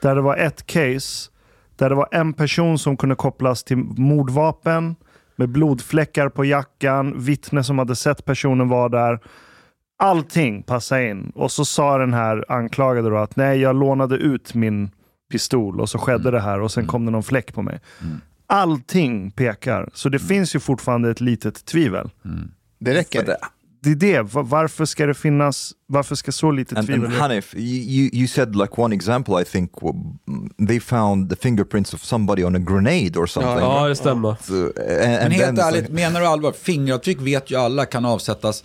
Där det var ett case där det var en person som kunde kopplas till mordvapen med blodfläckar på jackan, vittne som hade sett personen var där. Allting passade in. Och så sa den här anklagade då att nej, jag lånade ut min pistol och så skedde det här och sen kom det någon fläck på mig. Allting pekar. Så det finns ju fortfarande ett litet tvivel. Det räcker. Det är det. Va- Varför ska det finnas, varför ska så lite And, tvivel and Hanif, you, you, said like one example, I think they found the fingerprints of somebody on a grenade or something. Ja, det stämmer. So, uh, and, Men and helt then, ärligt, menar du allvar? Fingeravtryck vet ju alla kan avsättas.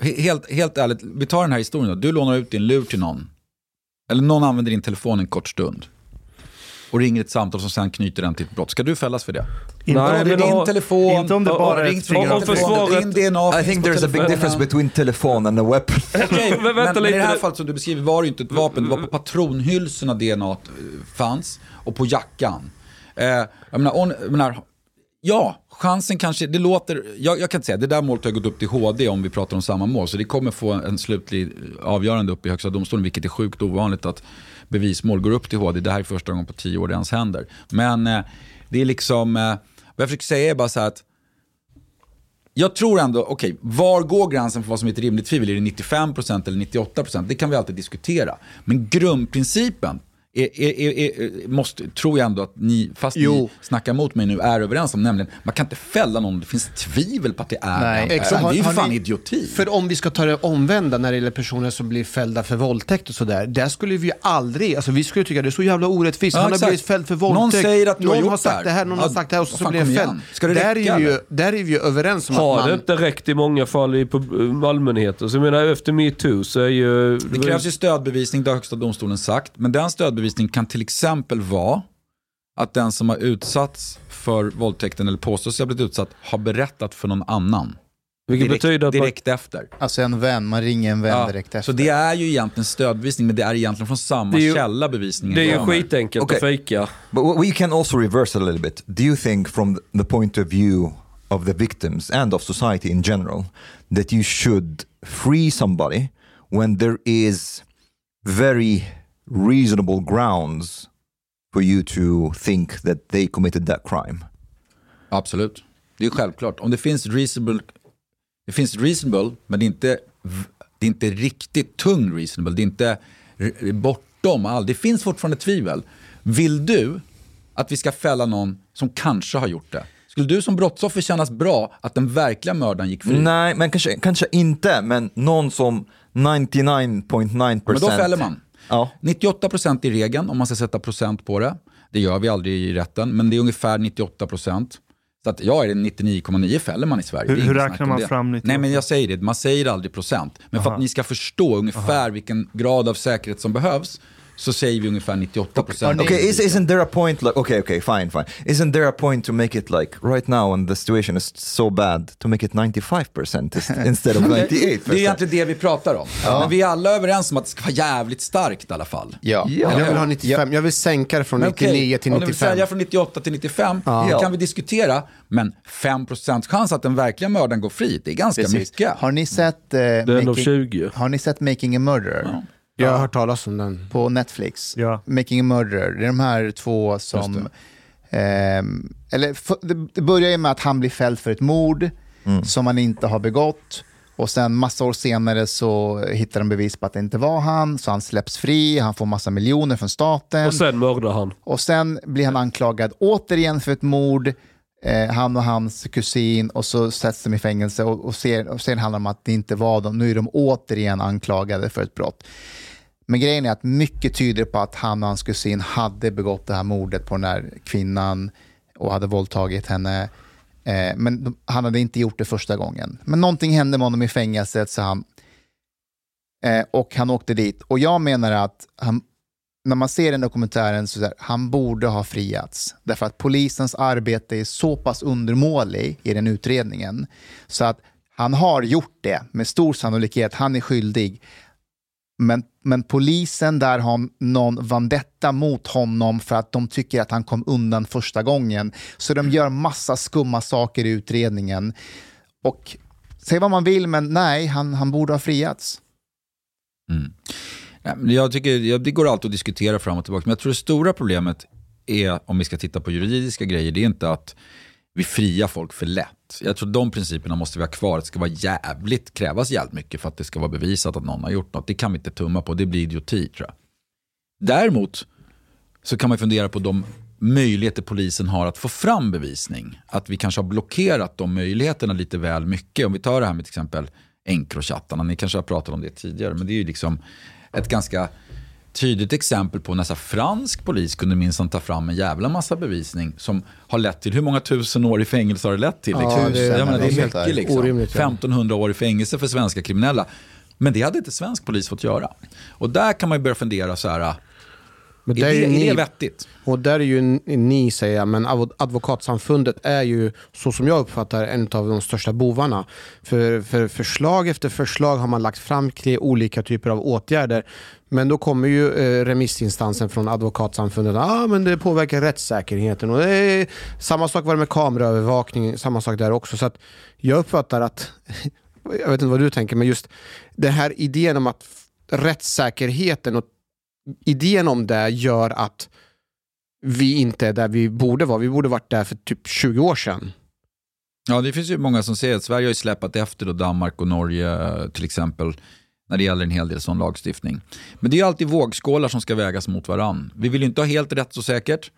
He- Helt, helt ärligt, vi tar den här historien då. Du lånar ut din lur till någon. Eller någon använder din telefon en kort stund. Och ringer ett samtal som sen knyter den till ett brott. Ska du fällas för det? Inte Nej, om det är din telefon. inte om det och- bara är Din DNA I think there's a big difference between telephone and a weapon. [laughs] Okej, Men men, i det här fallet som du beskriver var det ju inte ett vapen, det var på patronhylsorna DNA fanns och på jackan. Eh, jag menar, on, jag menar, ja, chansen kanske, det låter, jag, jag kan inte säga, det där målet har gått upp till HD om vi pratar om samma mål, så det kommer få en slutlig avgörande upp i Högsta domstolen, vilket är sjukt ovanligt att bevismål går upp till HD. Det här är första gången på tio år det ens händer. Men eh, det är liksom, eh, jag försöker säga är bara så här att jag tror ändå, okej, var går gränsen för vad som är ett rimligt tvivel? Är det 95% eller 98%? Det kan vi alltid diskutera. Men grundprincipen är, är, är, är, måste, tror jag ändå att ni, fast Jo. ni snackar mot mig nu, är överens om. Nämligen, man kan inte fälla någon om det finns tvivel på att det är Nej. Det är Har- ju har fan ni- idioti. För om vi ska ta det omvända när det gäller personer som blir fällda för våldtäkt och sådär. Där skulle vi ju aldrig, alltså vi skulle tycka det är så jävla orättvist. Ja, Han har exakt. blivit fälld för Någon våldtäkt. säger att du har någon gjort har det sagt det här, någon Ja, har sagt det här och så, så blir kom fälld. Ska det där, räcka, är ju, där är vi ju överens om Har att det man... inte räckt i många fall i allmänheten? Så jag menar efter metoo så är ju... Det krävs ju stödbevisning, det har Högsta domstolen sagt. Men den stödbevisningen kan till exempel vara att den som har utsatts för våldtäkten eller påstås ha blivit utsatt har berättat för någon annan. Vilket direkt, betyder att man, direkt efter. Alltså en vän, man ringer en vän Ja, direkt efter. Så det är ju egentligen stödbevisning, men det är egentligen från samma ju- källa bevisningen det är ju kommer. skitenkelt Okej. att fejka. But we can also reverse it a little bit. Do you think, from the point of view of the victims and of society in general, that you should free somebody when there is very reasonable grounds for you to think that they committed that crime? Absolut. Det är självklart. Om det finns reasonable, det finns reasonable, men det är inte, det är inte riktigt tung reasonable. Det är inte bortom all. Det finns fortfarande tvivel. Vill du att vi ska fälla någon som kanske har gjort det? Skulle du som brottsoffer kännas bra att den verkliga mördaren gick fri? Nej, men kanske, kanske inte, men någon som 99.9% Men då fäller man. Ja. 98% är regeln om man ska sätta procent på det. Det gör vi aldrig i rätten, men det är ungefär 98%. Så att ja, är det 99,9 fäller man i Sverige. Hur- hur räknar man fram 98? Nej, men jag säger det, man säger aldrig procent. Men för att ni ska förstå ungefär vilken grad av säkerhet som behövs, så säger vi ungefär 98%. Okay, is, isn't there a point like okay, okay, fine, fine. Isn't there a point to make it like right now when the situation is so bad to make it 95% is- [laughs] instead of 98%? Det är egentligen det vi pratar om. Men vi är alla överens om att det ska vara jävligt starkt i alla fall. Ja. Ja. Jag vill ha 95, jag vill sänka det från Men 99 okej, till om du vill 95. sälja från 98 till 95, det Ja. kan vi diskutera. Men 5% chans att den verkliga mördaren går fri, det är ganska Precis. mycket. Har ni sett, eh, Det making, 20. har ni sett Making a Murderer? Jag har hört talas om den. på Netflix. Ja. Making a Murderer. Det är de här två som... ehm, eller, det, börjar ju med att han blir fälld för ett mord som han inte har begått. Och sen massa år senare så hittar de bevis på att det inte var han, så han släpps fri, han får massa miljoner från staten. Och sen mördar han. Och sen blir han anklagad återigen för ett mord, eh, han och hans kusin, och så sätts de i fängelse och, och, ser, och sen handlar det om att det inte var dem. Nu är de återigen anklagade för ett brott. Men grejen är att mycket tyder på att han och hans kusin hade begått det här mordet på den här kvinnan och hade våldtagit henne. Eh, men de, han hade inte gjort det första gången. Men någonting hände med honom i fängelset så han, eh, och han åkte dit. Och jag menar att han, när man ser den dokumentären så är han borde ha friats. Därför att polisens arbete är så pass undermålig i den utredningen så att han har gjort det med stor sannolikhet. Han är skyldig. Men, men polisen där har någon vandetta mot honom för att de tycker att han kom undan första gången. Så de gör massa skumma saker i utredningen. Och säg vad man vill, men nej, han, han borde ha friats. Mm. Jag tycker, det går alltid att diskutera fram och tillbaka, men jag tror det stora problemet är, om vi ska titta på juridiska grejer, det är inte att vi friar folk för lätt. Jag tror de principerna måste vi ha kvar. Det ska vara jävligt, krävas jävligt mycket för att det ska vara bevisat att någon har gjort något. Det kan vi inte tumma på, det blir idioti tror jag. Däremot så kan man fundera på de möjligheter polisen har att få fram bevisning. Att vi kanske har blockerat de möjligheterna lite väl mycket. Om vi tar det här med till exempel Encrochattarna, ni kanske har pratat om det tidigare, men det är ju liksom ett ganska tydligt exempel på när fransk polis kunde minsann ta fram en jävla massa bevisning som har lett till, hur många tusen år i fängelse har det lett till? Ja, Liksom? det- Jag menar, det är är mycket liksom. orimligt, ja. 1500 år i fängelse för svenska kriminella. Men det hade inte svensk polis fått göra. Och där kan man ju börja fundera så här, Men är det, är är ni- det vettigt? Och där är ju ni, säger jag, men advo- advokatsamfundet är ju, så som jag uppfattar en av de största bovarna. För, för förslag efter förslag har man lagt fram kring olika typer av åtgärder. Men då kommer ju eh, remissinstansen från advokatsamfundet, ah, men det påverkar rättssäkerheten. Och det är, samma sak var det med kameraövervakning, samma sak där också. Så att jag uppfattar att, [laughs] jag vet inte vad du tänker, men just den här idén om att rättssäkerheten och idén om det gör att vi inte är där vi borde vara. Vi borde varit där för typ 20 år sedan. Ja, det finns ju många som säger att Sverige har ju släpat efter då Danmark och Norge eh, till exempel när det gäller en hel del sån lagstiftning. Men det är ju alltid vågskålar som ska vägas mot varann. Vi vill ju inte ha helt rätt så säkert.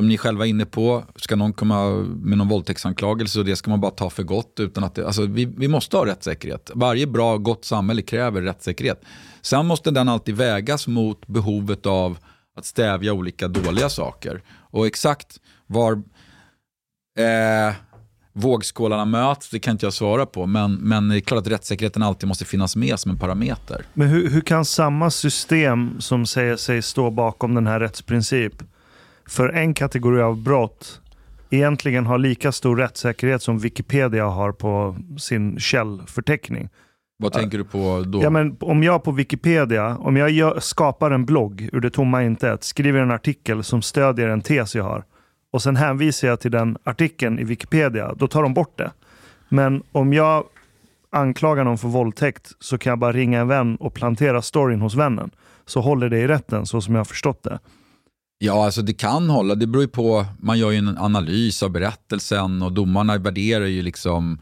Som ni själva är inne på, ska någon komma med någon våldtäktsanklagelse och det ska man bara ta för gott. Utan att det, alltså vi, vi måste ha rättssäkerhet. Varje bra, gott samhälle kräver rättssäkerhet. Sen måste den alltid vägas mot behovet av att stävja olika dåliga saker. Och exakt var eh, vågskålarna möts, det kan inte jag svara på. Men, men det är klart att rättssäkerheten alltid måste finnas med som en parameter. Men hur, hur kan samma system som säger sig stå bakom den här rättsprincip för en kategori av brott egentligen ha lika stor rättssäkerhet som Wikipedia har på sin källförteckning? Vad tänker du på då? Ja, men om jag på Wikipedia, om jag gör, skapar en blogg ur det tomma intet, skriver en artikel som stödjer en tes jag har och sen hänvisar jag till den artikeln i Wikipedia, då tar de bort det. Men om jag anklagar någon för våldtäkt så kan jag bara ringa en vän och plantera storyn hos vännen. Så håller det i rätten så som jag har förstått det. Ja, alltså det kan hålla. Det beror ju på, man gör ju en analys av berättelsen och domarna värderar ju liksom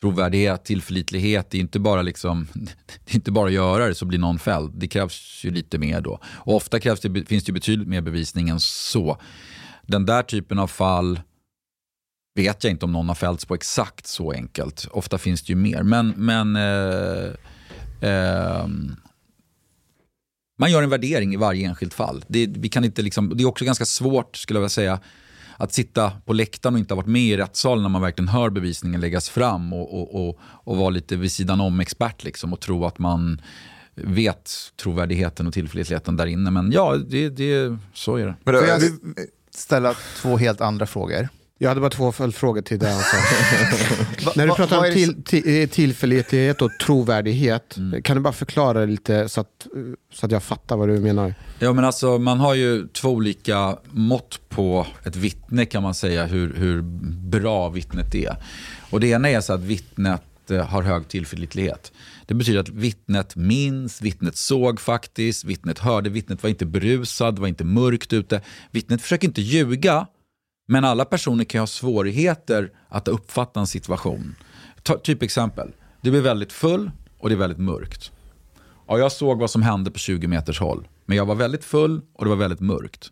trovärdighet, tillförlitlighet. Det är inte bara, liksom, [laughs] det är inte bara att göra det så blir någon fälld. Det krävs ju lite mer då. Och ofta krävs det, finns det ju betydligt mer bevisning än så. Den där typen av fall vet jag inte om någon har fällts på exakt så enkelt. Ofta finns det ju mer. Men, men eh, eh, man gör en värdering i varje enskilt fall. Det, vi kan inte liksom, det är också ganska svårt, skulle jag vilja säga, att sitta på läktaren och inte ha varit med i rättssalen när man verkligen hör bevisningen läggas fram och, och, och, och vara lite vid sidan om expert liksom, och tro att man vet trovärdigheten och tillförlitligheten där inne. Men ja, det, det, så är det. Får jag ställa två helt andra frågor? Jag hade bara två följdfrågor till det. Alltså. Va- [laughs] När du pratar om till, till, tillförlitlighet och trovärdighet, kan du bara förklara lite så att, så att jag fattar vad du menar? Ja, men alltså, man har ju två olika mått på ett vittne kan man säga, hur, hur bra vittnet är. Och det ena är så att vittnet eh, har hög tillförlitlighet. Det betyder att vittnet minns, vittnet såg faktiskt, vittnet hörde, vittnet var inte berusad, var inte mörkt ute. Vittnet försöker inte ljuga, men alla personer kan ha svårigheter att uppfatta en situation. Ta, typ exempel, du blir väldigt full och det är väldigt mörkt. Ja, jag såg vad som hände på 20 meters håll, men jag var väldigt full och det var väldigt mörkt.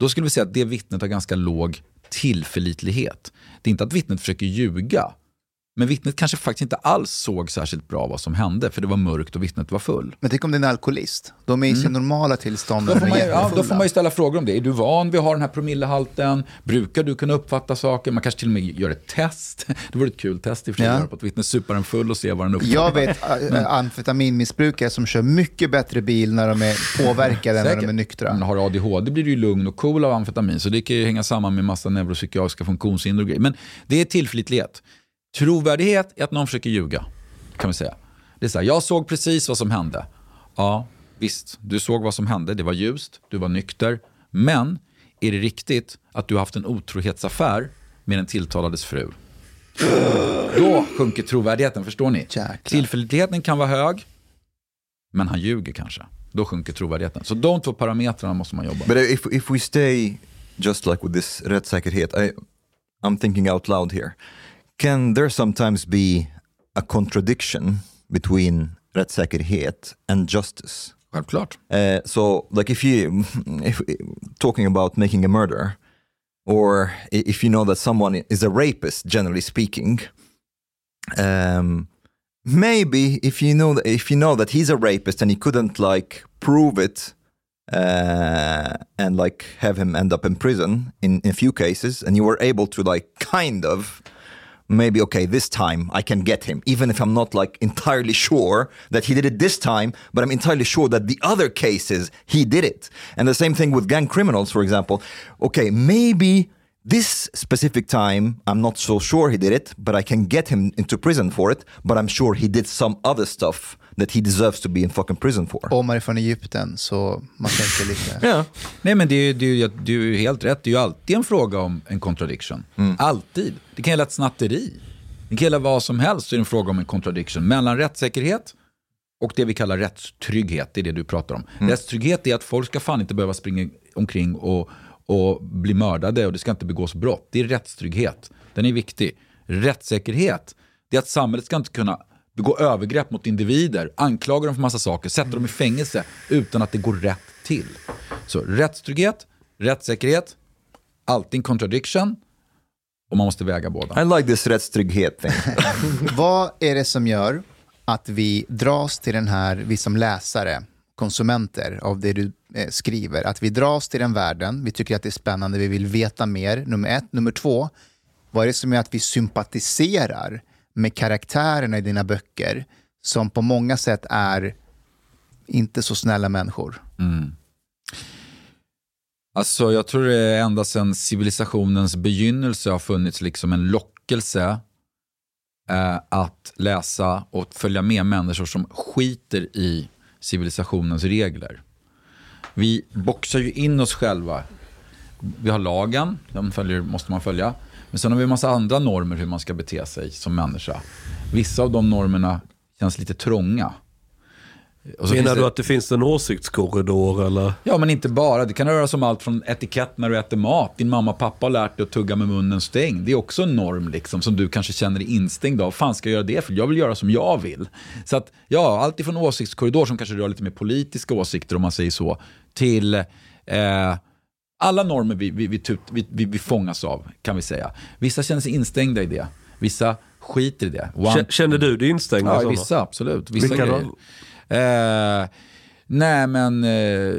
Då skulle vi säga att det vittnet har ganska låg tillförlitlighet. Det är inte att vittnet försöker ljuga, men vittnet kanske faktiskt inte alls såg särskilt bra vad som hände, för det var mörkt och vittnet var full. Men tänk om det är en alkoholist. De är i sin normala tillstånd Då får, man, ja, då får man ju ställa frågor om det. Är du van vid att ha den här promillehalten? Brukar du kunna uppfatta saker? Man kanske till och med gör ett test. [laughs] Det vore ett kul test i och för sig, Ja. på ett vittne, supa den full och se vad den uppfattar. Jag vet [laughs] äh, amfetaminmissbrukare som kör mycket bättre bil när de är [laughs] påverkade än när de är nyktra. Men har ADHD blir du ju lugn och cool av amfetamin. Så det kan ju hänga samman med massa neuropsykiatriska funktionshinder och grejer. Men det är tillförlitlighet. Trovärdighet är att någon försöker ljuga. Kan vi säga. Det är så här, jag såg precis vad som hände. Ja, visst, du såg vad som hände. Det var ljust, du var nykter. Men är det riktigt att du har haft en otrohetsaffär med den tilltalades fru? Då sjunker trovärdigheten, förstår ni? Tillförlitligheten kan vara hög, men han ljuger kanske. Då sjunker trovärdigheten. Så de två parametrarna måste man jobba med. But if if we stay just like with this rättssäkerhet, I, I'm thinking out loud here. Can there sometimes be a contradiction between rättssäkerhet and justice? Självklart. Uh, so, like if you, [laughs] if talking about making a murder, or if you know that someone is a rapist, generally speaking, um, maybe if you know that, if you know that he's a rapist and he couldn't like prove it uh, and like have him end up in prison in, in a few cases, and you were able to like kind of maybe okay this time i can get him even if i'm not like entirely sure that he did it this time but i'm entirely sure that the other cases he did it. And the same thing with gang criminals for example. Okay maybe this specific time i'm not so sure he did it but i can get him into prison for it but i'm sure he did some other stuff that he deserves to be in fucking prison for Om man är från Egypten så man tänker lite... [laughs] yeah Nej men det är, ju- det är, det är ju helt rätt. Det är ju alltid en fråga om en contradiction. Alltid. Det kan gälla ett snatteri. Det kan gälla vad som helst så är det en fråga om en contradiction. Mellan rättssäkerhet och det vi kallar rättstrygghet. Det är det du pratar om. Rättstrygghet är att folk ska fan inte behöva springa omkring och, och bli mördade och det ska inte begås brott. Det är rättstrygghet. Den är viktig. Rättssäkerhet, det är att samhället ska inte kunna begå övergrepp mot individer, anklaga dem för massa saker, sätta dem i fängelse utan att det går rätt till. Så rättstrygghet, rättssäkerhet, alltid en contradiction och man måste väga båda. i like this rättstrygghet thing [laughs] Vad är det som gör att vi dras till den här, vi som läsare, konsumenter av det du Eh, skriver, att vi dras till den världen, vi tycker att det är spännande, vi vill veta mer, nummer ett. Nummer två, vad är det som gör att vi sympatiserar med karaktärerna i dina böcker som på många sätt är inte så snälla människor? Mm. Alltså jag tror det är ända sedan civilisationens begynnelse har funnits liksom en lockelse eh, att läsa och följa med människor som skiter i civilisationens regler. Vi boxar ju in oss själva. Vi har lagen, den följer, måste man följa. Men sen har vi en massa andra normer hur man ska bete sig som människa. Vissa av de normerna känns lite trånga. Menar finns du det- att det finns en åsiktskorridor eller? Ja, men inte bara. Det kan röra sig om allt från etikett när du äter mat. Din mamma och pappa har lärt dig att tugga med munnen stängd. Det är också en norm liksom, som du kanske känner dig instängd av. fan ska jag göra det för? Jag vill göra som jag vill. Så att, ja, allt ifrån åsiktskorridor som kanske rör lite mer politiska åsikter om man säger så, till eh, alla normer vi, vi, vi, tut, vi, vi, vi fångas av, kan vi säga. Vissa känner sig instängda i det. Vissa skiter i det. One, Känner du dig instängd? Ja, vissa absolut. Vissa Vilka då? Eh, nej, men eh,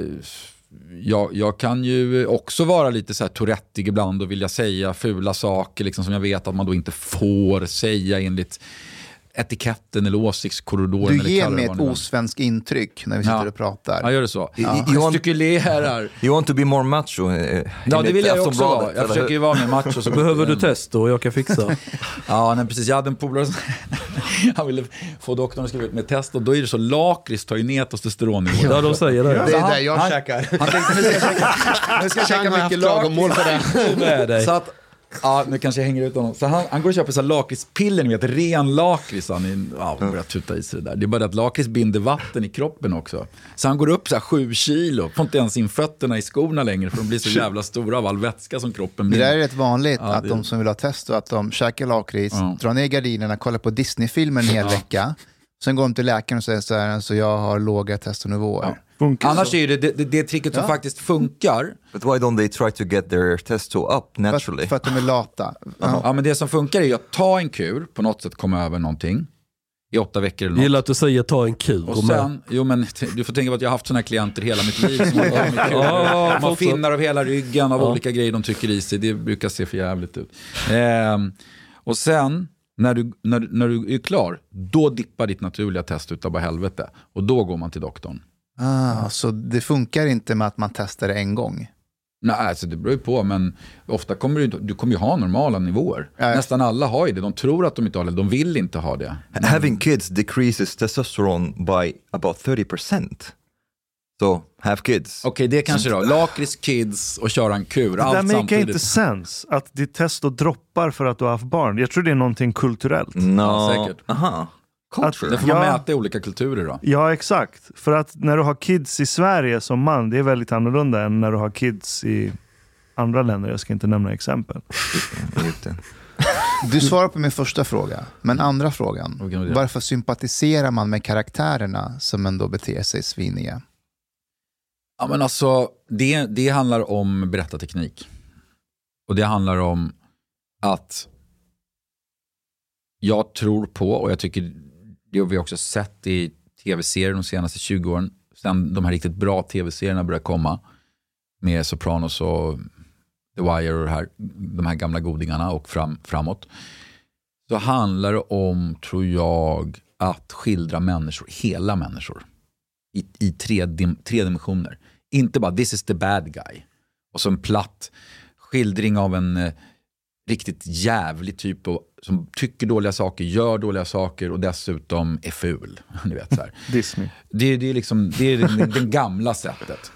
jag, jag kan ju också vara lite så här tourettig ibland och vilja säga fula saker liksom, som jag vet att man då inte får säga enligt etiketten eller åsiktskorridoren. Du ger det mig ett osvenskt intryck när vi sitter Ja. och pratar. Ja, gör det så. Ja. Gestikulerar. [laughs] You want to be more macho? eh, Ja, det vill jag också vara. Jag eller försöker ju vara mer macho. Så [laughs] Behöver du test då? Jag kan fixa. [laughs] Ja, nej, precis. Jag hade en polare som han ville få doktorn att skriva ut med test och då är det så lakrits tar ju ner testosteronnivån. Ja, de säger det. Det är han- där jag han- käkar. Han tänkte nu ska jag käka, nu ska jag Chang käka har haft mycket lakrits. klagomål på det. Så att Ja, nu kanske jag hänger ut honom. Så han, han går och köper så lakritspiller, ni vet, ren lakrits. Han ja, börjar tuta i sig det där. Det är bara det att lakrits binder vatten i kroppen också. Så han går upp så här sju kilo, får inte ens in fötterna i skorna längre för de blir så jävla stora av all vätska som kroppen Det där är rätt vanligt, Ja, att det- de som vill ha testo, att de käkar lakrits, Ja. drar ner gardinerna, kollar på Disney-filmer en hel vecka. Sen går de till läkaren och säger så här, alltså jag har låga testonivåer. Funkar Annars så. är det, det, det, det tricket som Ja. faktiskt funkar, But why don't they try to get their testo up För, naturally? att- för att de är lata. Ja. ja men det som funkar är att ta en kur, på något sätt komma över någonting, i åtta veckor eller något. Gillar att du säger ta en kur Och sen, jo men [laughs] du får tänka på att jag har haft sådana här klienter hela mitt liv. Som har. [laughs] Ja, de har fortsätt. finnar av hela ryggen av Ja. olika grejer de trycker i sig. Det brukar se för jävligt ut. Ehm, och sen, när du, när, du- när du är klar, då dippar ditt naturliga test utav bara helvete. Och då går man till doktorn. Ah, så det funkar inte med att man testar det en gång? Nej, alltså det beror ju på, men ofta kommer du, du kommer ju ha normala nivåer. Ja. Nästan alla har ju det. De tror att de inte har det, de vill inte ha det. Having kids decreases testosterone by about 30%. So have kids. Okej, det kanske då. Lakrits, kids och köra en kur. Det där make inte sens. Att ditt testo droppar för att du har haft barn. Jag tror det är någonting kulturellt. No. Ja, säkert. Aha. Culture. Det får man Ja. mäta i olika kulturer då. Ja, exakt. För att när du har kids i Sverige som man, det är väldigt annorlunda än när du har kids i andra länder. Jag ska inte nämna exempel. Du svarar på min första fråga, men andra frågan. Varför sympatiserar man med karaktärerna som ändå beter sig sviniga? Ja, men alltså, det, det handlar om berättarteknik. Och det handlar om att jag tror på, och jag tycker det har vi också sett i tv-serier de senaste 20 åren, sen de här riktigt bra tv-serierna började komma, med Sopranos och The Wire och här, de här gamla godingarna och fram, framåt, så handlar det om, tror jag, att skildra människor, hela människor, i, i tre, dim, tre dimensioner. Inte bara this is the bad guy. Och så en platt skildring av en eh, riktigt jävlig typ och, som tycker dåliga saker, gör dåliga saker och dessutom är ful. [laughs] Ni vet, så här. [laughs] Disney. Det, det är, liksom, det är det, det gamla sättet.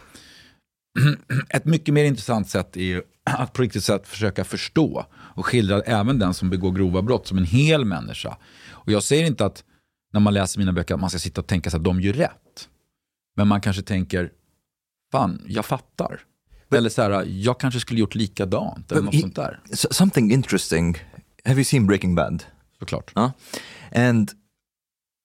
[clears throat] Ett mycket mer intressant sätt är [clears throat] att på riktigt sätt försöka förstå och skildra även den som begår grova brott som en hel människa. Och jag säger inte att när man läser mina böcker att man ska sitta och tänka sig att de gör rätt. Men man kanske tänker, fan, jag fattar. Eller så här, jag kanske skulle gjort likadant. Eller But något he- sånt där. Something interesting. Have you seen Breaking Bad? Såklart. Huh? And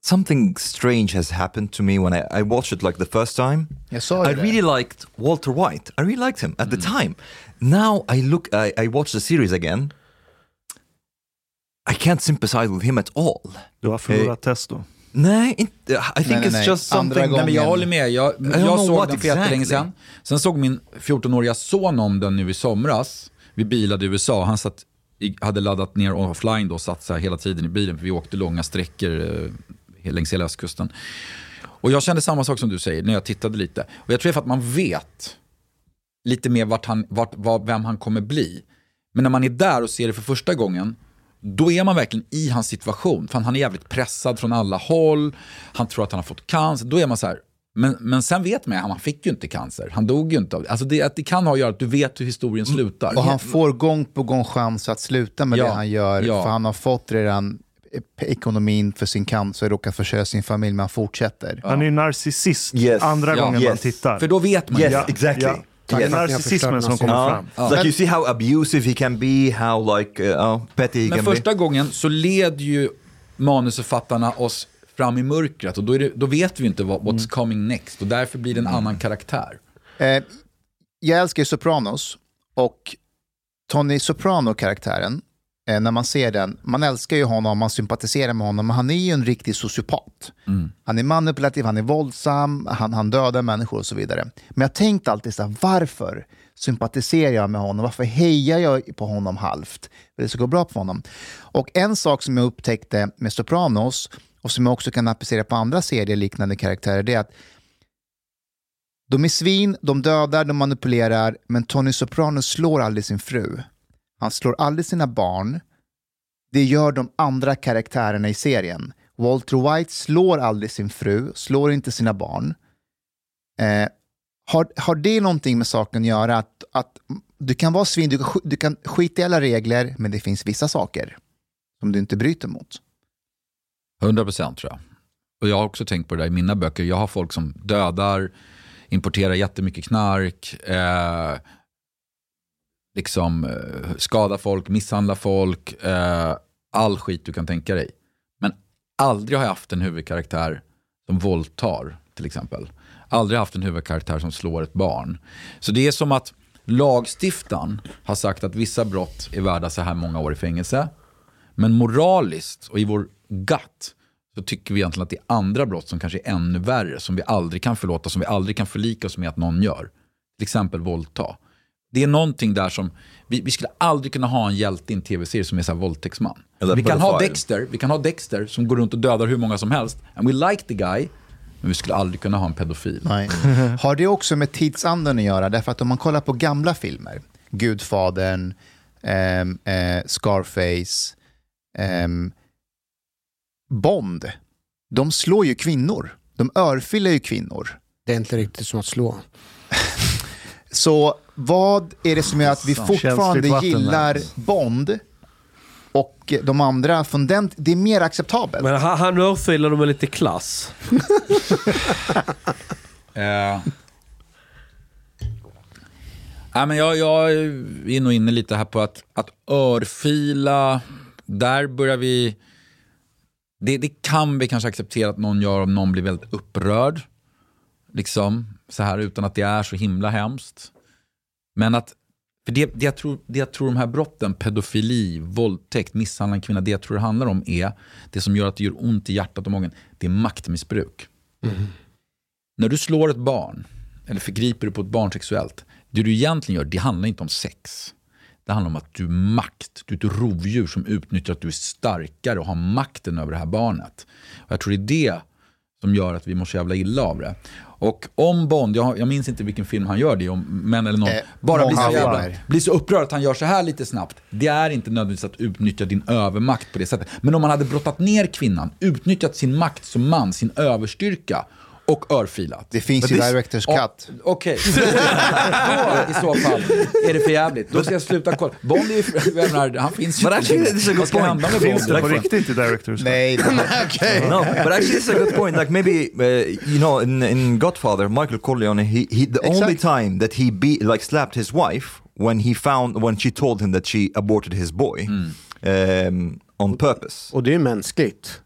something strange has happened to me when I, I watched it like the first time. Jag sa I det. really liked Walter White. I really liked him at the time. Now I look, I, I watch the series again. I can't sympathize with him at all. Du har förlorat testo. Nej, inte, I think nej, it's nej. just Andra something. Nej, men jag håller med. Jag, jag såg den för jättelänge sedan. Sen såg min 14-åriga son om den nu i somras. Vi bilade i USA. Han satt, hade laddat ner offline då och satt så hela tiden i bilen. För vi åkte långa sträckor eh, längs hela östkusten. Och jag kände samma sak som du säger när jag tittade lite. Och jag tror för att man vet lite mer vart han, vart, vad, vem han kommer bli. Men när man är där och ser det för första gången, då är man verkligen i hans situation. För han är jävligt pressad från alla håll, han tror att han har fått cancer. Då är man så här, men, men sen vet man ju, han fick ju inte cancer. Han dog ju inte av det. Alltså det, att det kan ha att göra att du vet hur historien slutar. Och han får gång på gång chans att sluta med Ja, det han gör. ja. För han har fått redan ekonomin för sin cancer, råkar försörja sin familj, men han fortsätter. Han är ju narcissist Yes. andra Ja. gången man Yes. tittar. För då vet man ju. Ja, exactly. Ja. Det är Yes. narcissismen som kommer fram. it's like you see how abusive he can be, how like uh, uh, petty he Men can första gången så leder ju manusförfattarna oss fram i mörkret och då, är det, då vet vi inte vad, what's coming next och därför blir det en annan karaktär. Eh, jag älskar ju Sopranos och Tony Soprano-karaktären, när man ser den, man älskar ju honom, man sympatiserar med honom, men han är ju en riktig sociopat. Han är manipulativ, han är våldsam, han, han dödar människor och så vidare. Men jag tänkte alltid så här, varför sympatiserar jag med honom? Varför hejar jag på honom halvt? För det ska gå bra på honom. Och en sak som jag upptäckte med Sopranos, och som jag också kan applicera på andra serier liknande karaktärer, det är att de är svin, de dödar, de manipulerar, men Tony Soprano slår aldrig sin fru. Han slår aldrig sina barn. Det gör de andra karaktärerna i serien. Walter White slår aldrig sin fru, slår inte sina barn. Eh, Har, har det någonting med saken att göra? Att, att du kan vara svin, du kan, du kan skita i alla regler, men det finns vissa saker som du inte bryter mot. 100% tror jag. Och jag har också tänkt på det där i mina böcker. Jag har folk som dödar, importerar jättemycket knark, eh, liksom eh, folk, misshandla folk, eh, all skit du kan tänka dig. Men aldrig har jag haft en huvudkaraktär som våldtar till exempel. Aldrig haft en huvudkaraktär som slår ett barn. Så det är som att lagstiftaren har sagt att vissa brott är värda så här många år i fängelse. Men moraliskt och i vår gut så tycker vi egentligen att det är andra brott som kanske är ännu värre, som vi aldrig kan förlåta, som vi aldrig kan förlika oss med att någon gör. Till exempel våldta. Det är någonting där som, vi, vi skulle aldrig kunna ha en hjälte i en tv-serie som är så här våldtäktsman. Eller Vi kan ha. Dexter, vi kan ha Dexter som går runt och dödar hur många som helst. And we like the guy, men vi skulle aldrig kunna ha en pedofil. Nej. [laughs] Har det också med tidsandan att göra? Därför att om man kollar på gamla filmer, Gudfadern, ehm, eh, Scarface, ehm, Bond, de slår ju kvinnor. De örfilar ju kvinnor. Det är inte riktigt som att slå. [laughs] Så vad är det som gör att vi fortfarande gillar där. Bond och de andra från den, det är mer acceptabelt? Men han, han örfilar med lite klass. [laughs] Eh. Nej, men jag, jag är nog inne lite här på att, att örfila, där börjar vi... Det, det kan vi kanske acceptera att någon gör om någon blir väldigt upprörd. Liksom, så här utan att det är så himla hemskt. Men att, för det, det, jag tror, det jag tror de här brotten, pedofili, våldtäkt, misshandel av kvinna, det jag tror det handlar om är, det som gör att det gör ont i hjärtat och magen, det är maktmissbruk. När du slår ett barn, eller förgriper dig på ett barn sexuellt, det du egentligen gör, det handlar inte om sex. Det handlar om att du är makt, du är ett rovdjur som utnyttjar att du är starkare och har makten över det här barnet. Och jag tror det är det som gör att vi mår så jävla illa av det. Och om Bond, jag, jag minns inte vilken film han gör det om män eller någon, Eh, bara blir så, jävla, blir så upprörd att han gör så här lite snabbt. Det är inte nödvändigtvis att utnyttja din övermakt på det sättet. Men om man hade brottat ner kvinnan, utnyttjat sin makt som man, sin överstyrka och örfilat. Det finns ju this- Directors Cut. Okej, då i så fall är det för jävligt. Då ska jag sluta kolla. Bond är ju, menar, han finns ju. But actually, this is a good Vad ska point. hända med Finns Bond? det på riktigt i Directors? Nej, det- [laughs] [laughs] no, but actually, it's a good point. Like maybe uh, you know, in, in Godfather, Michael Corleone, he, he the only Exact. time that he be like slapped his wife when he found when she told him that she aborted his boy um, on purpose. Och det är mänskligt.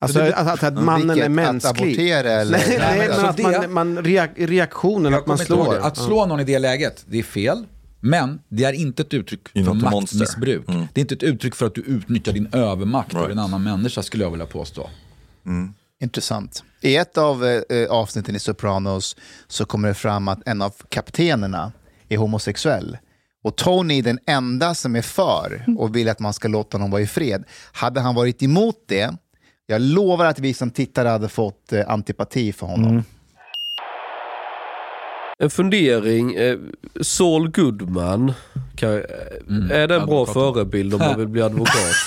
Alltså det- att, att, att mannen Vilket? är Att mänsklig. abortera eller? Nej, nej, men men alltså att det- man, man reak, reaktionen, att man slår. det. Att slå någon i det läget, det är fel. Men det är inte ett uttryck för maktmissbruk. Det är inte ett uttryck för att du utnyttjar din övermakt över Right. en annan människa skulle jag vilja påstå. Intressant. I ett av eh, avsnitten i Sopranos så kommer det fram att en av kaptenerna är homosexuell. Och Tony är den enda som är för och vill att man ska låta honom vara i fred. Hade han varit emot det, jag lovar att vi som tittare hade fått eh, antipati för honom. En fundering. Eh, Saul Goodman. Kan, eh, är det en bra förebild om man vill bli advokat? [laughs]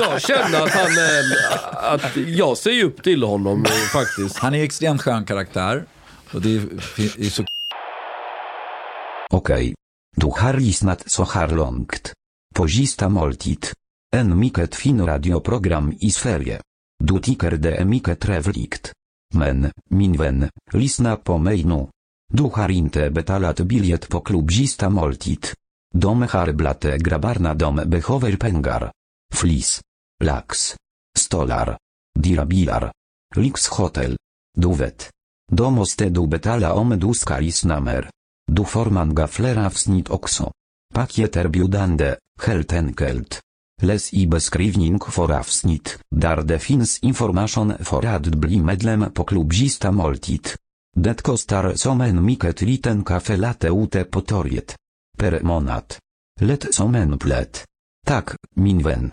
jag känner att han är en, att Jag ser upp till honom eh, faktiskt. Han är extremt skön karaktär. Och det är, är så Okej. Du har lyssnat så här långt. På sista måltid. En mycket fin radioprogram i Sverige. Du tycker det är mycket trevligt. Men, min vän, lyssna på mig nu. Du har inte betalat biljett på klubb sista måltid. De har blate grabbarna de behöver pengar. Flis. Lax. Stolar. Dirabilar. Lyxhotel. Du vet. De måste du betala om du ska lyssna mer. Du får många fler avsnitt också. Pakieterbjudande, helt enkelt. Läs i beskrivning för avsnitt, där det finns information för att bli medlem på klubb Sista Måltid. Det kostar som en mycket liten kaffe latte ute på torget. Per månad. Lätt som en plätt. Tack, min vän.